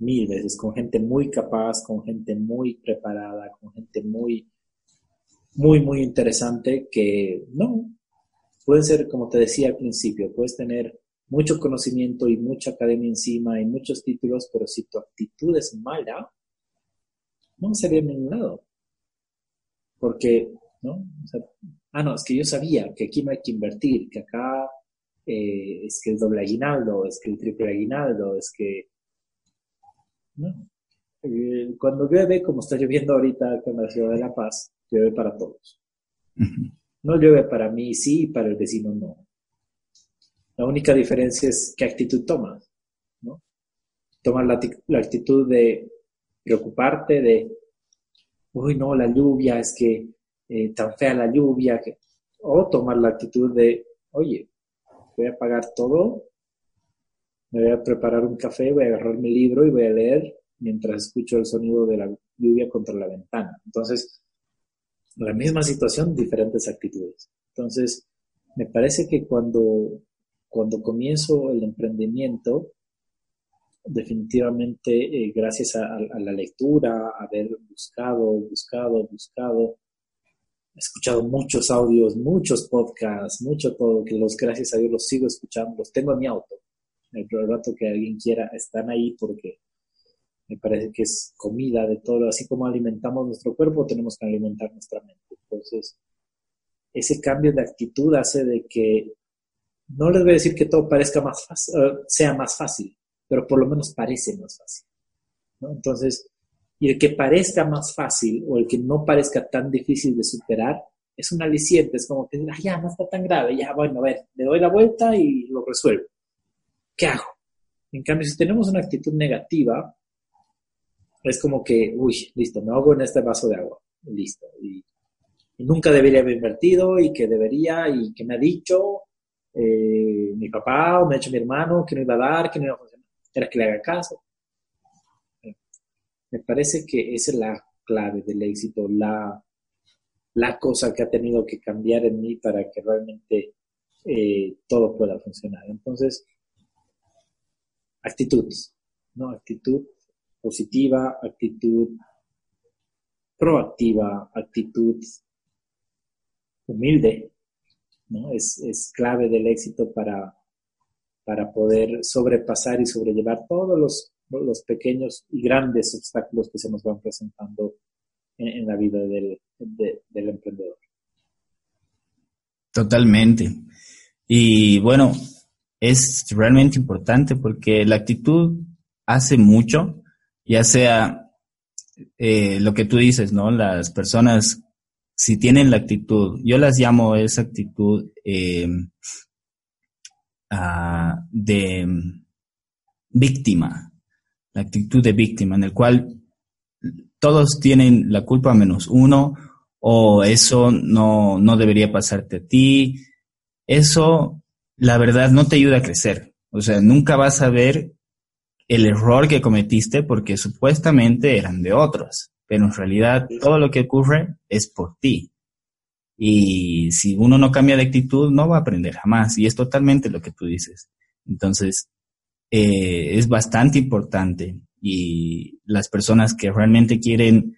mil veces, con gente muy capaz, con gente muy preparada, con gente muy, muy, muy interesante que no, pueden ser, como te decía al principio, puedes tener mucho conocimiento y mucha academia encima y muchos títulos, pero si tu actitud es mala, no se a ningún lado porque, ¿no? ah, no, es que yo sabía que aquí no hay que invertir, que acá eh, es que el doble aguinaldo, es que el triple aguinaldo, es que, no. Eh, cuando llueve, como está lloviendo ahorita con la ciudad de La Paz, llueve para todos. No llueve para mí sí y para el vecino no. La única diferencia es qué actitud tomas, ¿no? Tomas la, la actitud de preocuparte, de uy, no, la lluvia, es que eh, tan fea la lluvia, que... o tomar la actitud de, oye, voy a pagar todo, me voy a preparar un café, voy a agarrar mi libro y voy a leer mientras escucho el sonido de la lluvia contra la ventana. Entonces, la misma situación, diferentes actitudes. Entonces, me parece que cuando, cuando comienzo el emprendimiento, definitivamente eh, gracias a, la lectura, haber buscado, buscado, buscado, he escuchado muchos audios, muchos podcasts, mucho todo, que los gracias a Dios los sigo escuchando, los tengo en mi auto. El rato que alguien quiera, están ahí porque me parece que es comida de todo, así como alimentamos nuestro cuerpo, tenemos que alimentar nuestra mente. Entonces, ese cambio de actitud hace de que no les voy a decir que todo parezca más fácil, eh, sea más fácil, pero por lo menos parece más fácil. Entonces, y el que parezca más fácil o el que no parezca tan difícil de superar, es un aliciente, es como que, ah, ya, no está tan grave, ya, bueno, a ver, le doy la vuelta y lo resuelvo. ¿Qué hago? En cambio, si tenemos una actitud negativa, es como que, uy, listo, me hago en este vaso de agua, listo. Y, nunca debería haber invertido y que debería y que me ha dicho eh, mi papá o me ha dicho mi hermano que no iba a dar, que no iba a era que le haga caso. Me parece que esa es la clave del éxito, la, la cosa que ha tenido que cambiar en mí para que realmente eh, todo pueda funcionar. Entonces, actitud, ¿no? Actitud positiva, actitud proactiva, actitud humilde, ¿no? Es, es clave del éxito para, para poder sobrepasar y sobrellevar todos los, los pequeños y grandes obstáculos que se nos van presentando en, la vida del, del emprendedor. Totalmente. Y bueno, es realmente importante porque la actitud hace mucho, ya sea eh, lo que tú dices, ¿no? Las personas, si tienen la actitud, yo las llamo esa actitud eh, Ah, de víctima, la actitud de víctima, en el cual todos tienen la culpa menos uno, o eso no, no debería pasarte a ti. Eso la verdad no te ayuda a crecer. O sea, nunca vas a ver el error que cometiste porque supuestamente eran de otros, pero en realidad todo lo que ocurre es por ti. Y si uno no cambia de actitud, no va a aprender jamás. Y es totalmente lo que tú dices. Entonces, eh, es bastante importante. Y las personas que realmente quieren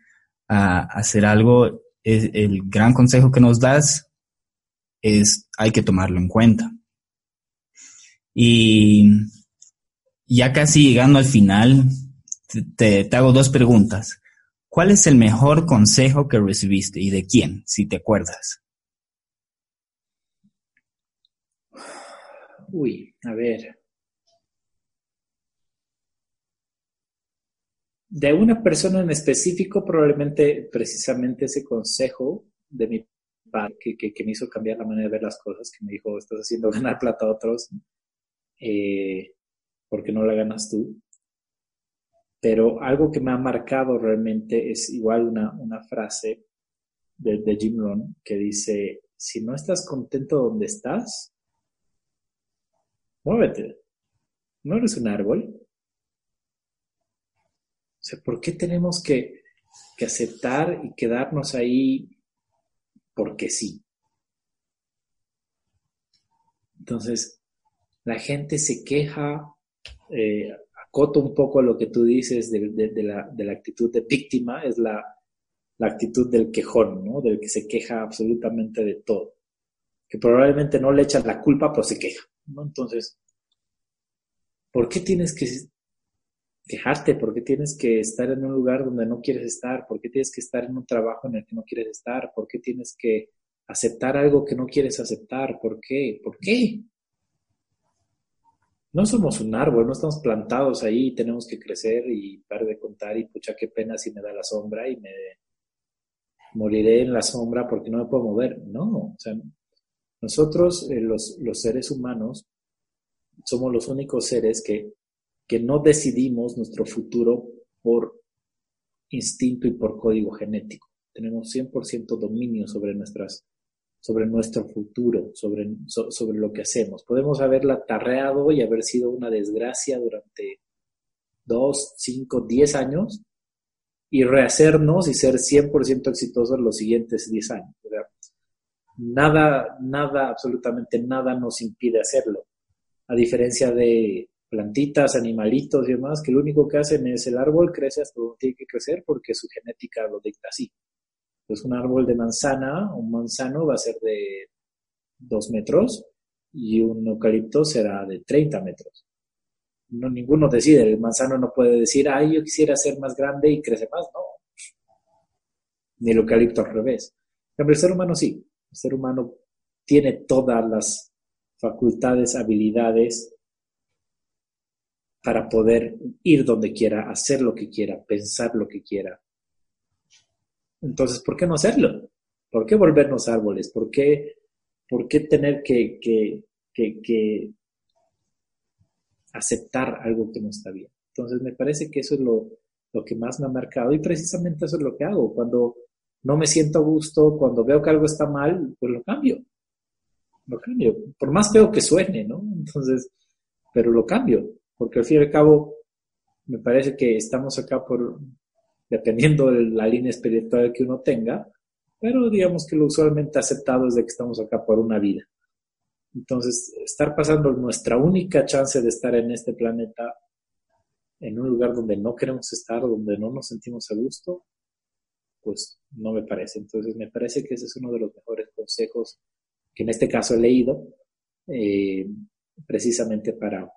hacer algo, el gran consejo que nos das es hay que tomarlo en cuenta. Y ya casi llegando al final, te, hago dos preguntas. ¿Cuál es el mejor consejo que recibiste y de quién, si te acuerdas? Uy, a ver. De una persona en específico, probablemente precisamente ese consejo de mi padre que, me hizo cambiar la manera de ver las cosas, que me dijo, estás haciendo ganar plata a otros, eh, porque no la ganas tú? Pero algo que me ha marcado realmente es igual una, una frase de, Jim Rohn que dice, si no estás contento donde estás, muévete. No eres un árbol. O sea, ¿por qué tenemos que, que aceptar y quedarnos ahí porque sí? Entonces, la gente se queja, eh, acoto un poco lo que tú dices de, la, actitud de víctima, es la, actitud del quejón, ¿no? Del que se queja absolutamente de todo. Que probablemente no le echan la culpa, pero se queja, ¿no? Entonces, ¿por qué tienes que quejarte? ¿Por qué tienes que estar en un lugar donde no quieres estar? ¿Por qué tienes que estar en un trabajo en el que no quieres estar? ¿Por qué tienes que aceptar algo que no quieres aceptar? ¿Por qué? ¿Por qué? No somos un árbol, no estamos plantados ahí, tenemos que crecer y parar de contar y pucha, qué pena si me da la sombra y me moriré en la sombra porque no me puedo mover. No, o sea, nosotros, eh, los, los, seres humanos, somos los únicos seres que, que no decidimos nuestro futuro por instinto y por código genético. Tenemos 100% dominio sobre nuestras sobre nuestro futuro, sobre, sobre lo que hacemos. Podemos haberla tarreado y haber sido una desgracia durante dos, cinco, diez años y rehacernos y ser 100% exitosos los siguientes diez años. Nada, nada, absolutamente nada nos impide hacerlo. A diferencia de plantitas, animalitos y demás, que lo único que hacen es el árbol crece hasta donde tiene que crecer porque su genética lo dicta así. Pues un árbol de manzana, un manzano va a ser de 2 metros y un eucalipto será de 30 metros. No, ninguno decide, el manzano no puede decir, ay, yo quisiera ser más grande y crece más, no. Ni el eucalipto al revés. El ser humano sí, el ser humano tiene todas las facultades, habilidades para poder ir donde quiera, hacer lo que quiera, pensar lo que quiera, entonces, ¿por qué no hacerlo? ¿Por qué volvernos árboles? ¿Por qué, por qué tener que, que, que, aceptar algo que no está bien? Entonces, me parece que eso es lo, lo que más me ha marcado y precisamente eso es lo que hago. Cuando no me siento a gusto, cuando veo que algo está mal, pues lo cambio. Lo cambio. Por más feo que suene, ¿no? Entonces, pero lo cambio. Porque al fin y al cabo, me parece que estamos acá por, dependiendo de la línea espiritual que uno tenga, pero digamos que lo usualmente aceptado es de que estamos acá por una vida. Entonces, estar pasando nuestra única chance de estar en este planeta, en un lugar donde no queremos estar, donde no nos sentimos a gusto, pues no me parece. Entonces, me parece que ese es uno de los mejores consejos que en este caso he leído, eh, precisamente para,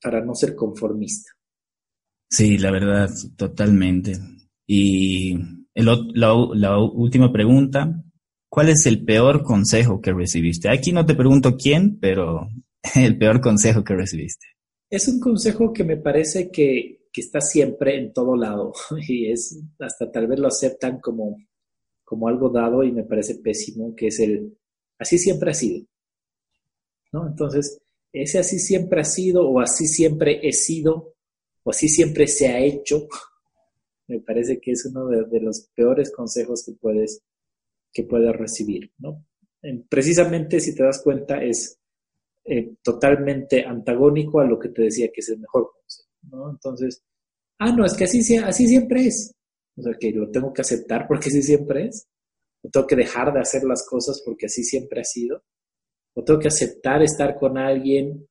para no ser conformista. Sí, la verdad, totalmente. Y la, última pregunta, ¿cuál es el peor consejo que recibiste? Aquí no te pregunto quién, pero el peor consejo que recibiste. Es un consejo que me parece que, que está siempre en todo lado y es hasta tal vez lo aceptan como, como algo dado y me parece pésimo, que es el así siempre ha sido. ¿No? Entonces, ese así siempre ha sido o así siempre he sido o así siempre se ha hecho, me parece que es uno de, los peores consejos que puedes, que puedes recibir, ¿no? precisamente, si te das cuenta, es eh, totalmente antagónico a lo que te decía que es el mejor consejo, ¿no? Entonces, ah, no, es que así, así siempre es. O sea, que lo tengo que aceptar porque así siempre es. O tengo que dejar de hacer las cosas porque así siempre ha sido. O tengo que aceptar estar con alguien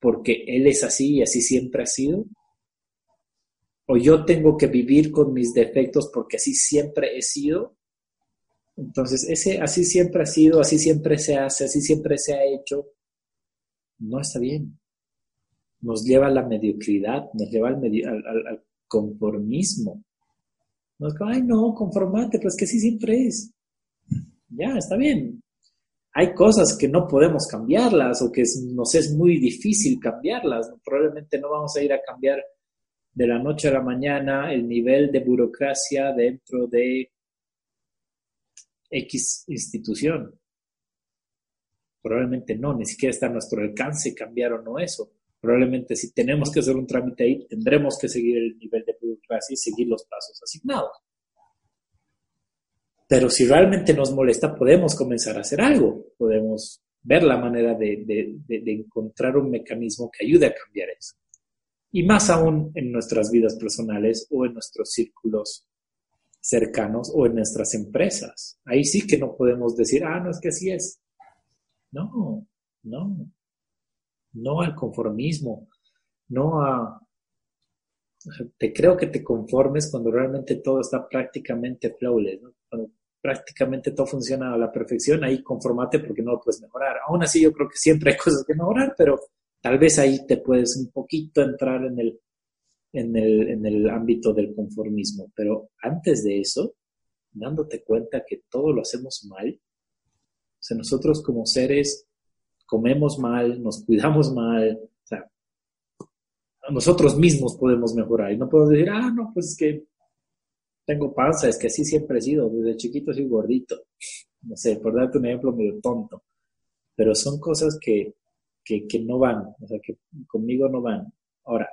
porque él es así y así siempre ha sido. O yo tengo que vivir con mis defectos porque así siempre he sido. Entonces, ese así siempre ha sido, así siempre se hace, así siempre se ha hecho, no está bien. Nos lleva a la mediocridad, nos lleva al, al conformismo. No es como, ay, no, conformate, pues que sí siempre es. Ya, está bien. Hay cosas que no podemos cambiarlas o que nos es muy difícil cambiarlas. Probablemente no vamos a ir a cambiar de la noche a la mañana el nivel de burocracia dentro de X institución. Probablemente no, ni siquiera está a nuestro alcance cambiar o no eso. Probablemente si tenemos que hacer un trámite ahí, tendremos que seguir el nivel de burocracia y seguir los pasos asignados. Pero si realmente nos molesta, podemos comenzar a hacer algo. Podemos ver la manera de, encontrar un mecanismo que ayude a cambiar eso. Y más aún en nuestras vidas personales o en nuestros círculos cercanos o en nuestras empresas. Ahí sí que no podemos decir, ah, no es que así es. No, no no al conformismo, no a... Te creo que te conformes cuando realmente todo está prácticamente flawless, cuando prácticamente todo funciona a la perfección, ahí conformate porque no lo puedes mejorar. Aún así yo creo que siempre hay cosas que mejorar, pero tal vez ahí te puedes un poquito entrar en el, en el, en el ámbito del conformismo. Pero antes de eso, dándote cuenta que todo lo hacemos mal, o sea, nosotros como seres comemos mal, nos cuidamos mal, o sea, nosotros mismos podemos mejorar y no podemos decir, ah, no, pues es que tengo panza, es que así siempre he sido, desde chiquito soy gordito, no sé, por darte un ejemplo medio tonto, pero son cosas que, que, que no van, o sea, que conmigo no van. Ahora,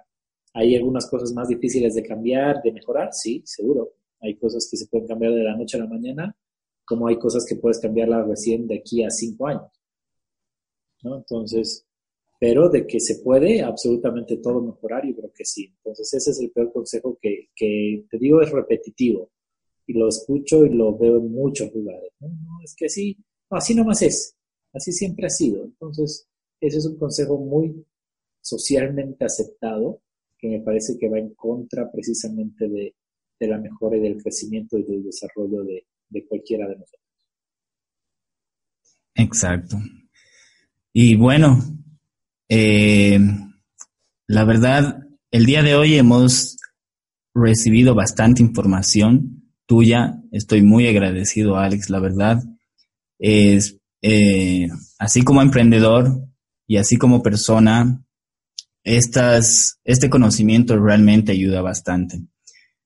¿hay algunas cosas más difíciles de cambiar, de mejorar? Sí, seguro. Hay cosas que se pueden cambiar de la noche a la mañana, como hay cosas que puedes cambiarla recién de aquí a cinco años. Entonces, pero de que se puede absolutamente todo mejorar, yo creo que sí. Entonces, ese es el peor consejo que, te digo, es repetitivo. Y lo escucho y lo veo en muchos lugares. No, es que así, no, así nomás es. Así siempre ha sido. Entonces, ese es un consejo muy socialmente aceptado que me parece que va en contra precisamente de, la mejora y del crecimiento y del desarrollo de, de cualquiera de nosotros. Exacto. Y bueno, eh, la verdad, el día de hoy hemos recibido bastante información tuya. Estoy muy agradecido, Alex, la verdad. Es, eh, así como emprendedor y así como persona, estas, este conocimiento realmente ayuda bastante.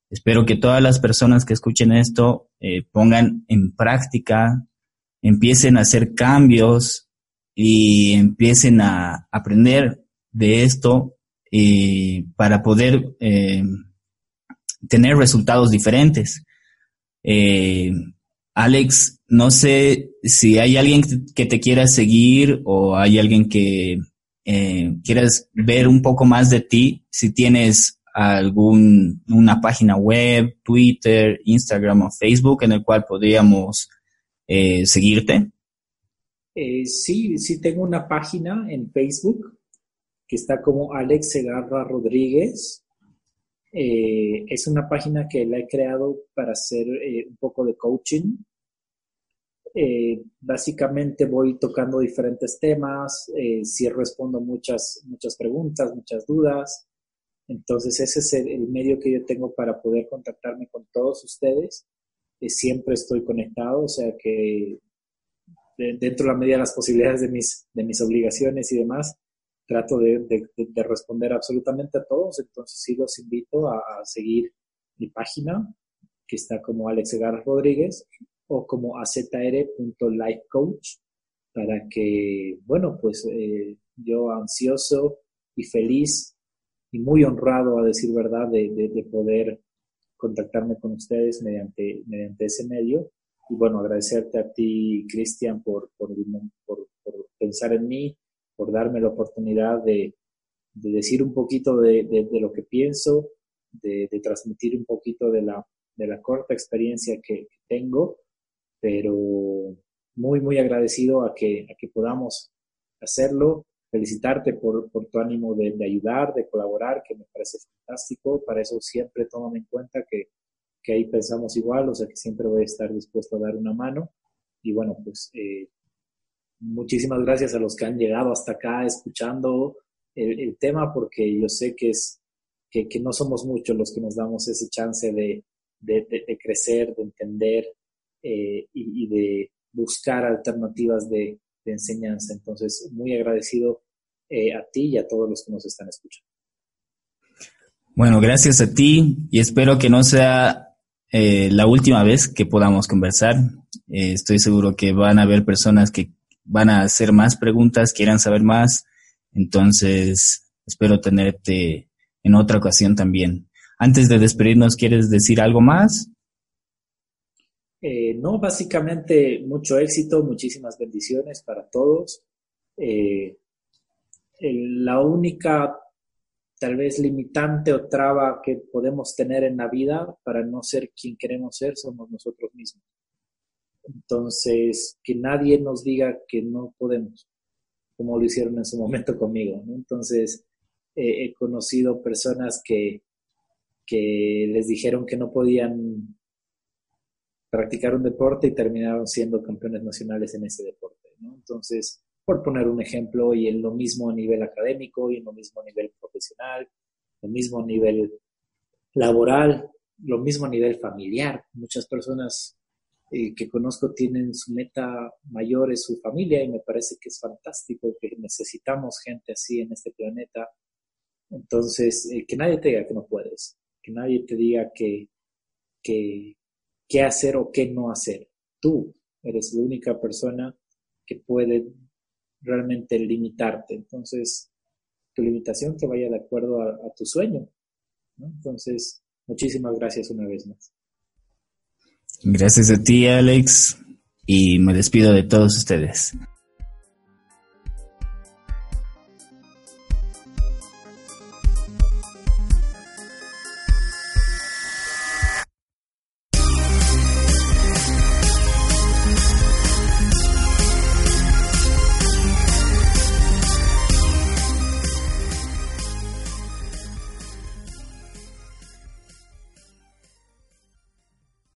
Espero que todas las personas que escuchen esto eh, pongan en práctica, empiecen a hacer cambios y empiecen a aprender de esto eh, para poder eh, tener resultados diferentes. Eh, Alex, no sé si hay alguien que te quiera seguir o hay alguien que quieras ver un poco más de ti, si tienes algún una página web, Twitter, Instagram o Facebook en el cual podríamos seguirte. Eh, sí, sí tengo una página en Facebook que está como Alex Segarra Rodríguez. Eh, es una página que la he creado para hacer eh, un poco de coaching. básicamente voy tocando diferentes temas, sí respondo muchas, muchas preguntas, muchas dudas. Entonces ese es el, medio que yo tengo para poder contactarme con todos ustedes. siempre estoy conectado, o sea que dentro de la medida de las posibilidades de mis, de mis obligaciones y demás, trato de, responder absolutamente a todos. Entonces sí los invito a, seguir mi página, que está como Alex Egar Rodríguez, o como azr.lifecoach, para que, bueno, pues eh, yo ansioso y feliz y muy honrado, a decir verdad, de, poder contactarme con ustedes mediante, mediante ese medio y bueno, agradecerte a ti, Cristian, por, por, por, pensar en mí, por darme la oportunidad de, de decir un poquito de, de, lo que pienso, de, transmitir un poquito de la, de la corta experiencia que, tengo, pero muy, muy agradecido a que, a que podamos hacerlo. Felicitarte por, por tu ánimo de, ayudar, de colaborar, que me parece fantástico. Para eso siempre tómame en cuenta que que ahí pensamos igual, o sea que siempre voy a estar dispuesto a dar una mano. Y bueno, pues eh, muchísimas gracias a los que han llegado hasta acá escuchando el, tema, porque yo sé que, es, que, no somos muchos los que nos damos ese chance de, de, crecer, de entender eh, y, de buscar alternativas de, enseñanza. Entonces, muy agradecido eh, a ti y a todos los que nos están escuchando. Bueno, gracias a ti y espero que no sea eh, la última vez que podamos conversar. Estoy seguro que van a haber personas que van a hacer más preguntas, quieran saber más. Entonces, espero tenerte en otra ocasión también. Antes de despedirnos, ¿quieres decir algo más? Eh, no, básicamente mucho éxito, muchísimas bendiciones para todos. la única tal vez limitante o traba que podemos tener en la vida para no ser quien queremos ser somos nosotros mismos. Entonces, que nadie nos diga que no podemos, como lo hicieron en su momento conmigo. Entonces, he conocido personas que, que les dijeron que no podían practicar un deporte y terminaron siendo campeones nacionales en ese deporte. Entonces, por poner un ejemplo, y en lo mismo a nivel académico, y en lo mismo a nivel profesional, lo mismo a nivel laboral, lo mismo a nivel familiar. Muchas personas eh, que conozco tienen su meta mayor es su familia y me parece que es fantástico que necesitamos gente así en este planeta. Entonces, eh, que nadie te diga que no puedes, que nadie te diga que, que, qué hacer o qué no hacer. Tú eres la única persona que puede realmente limitarte. Entonces, tu limitación que vaya de acuerdo a, tu sueño. Entonces, muchísimas gracias una vez más. Gracias a ti, Alex, y me despido de todos ustedes.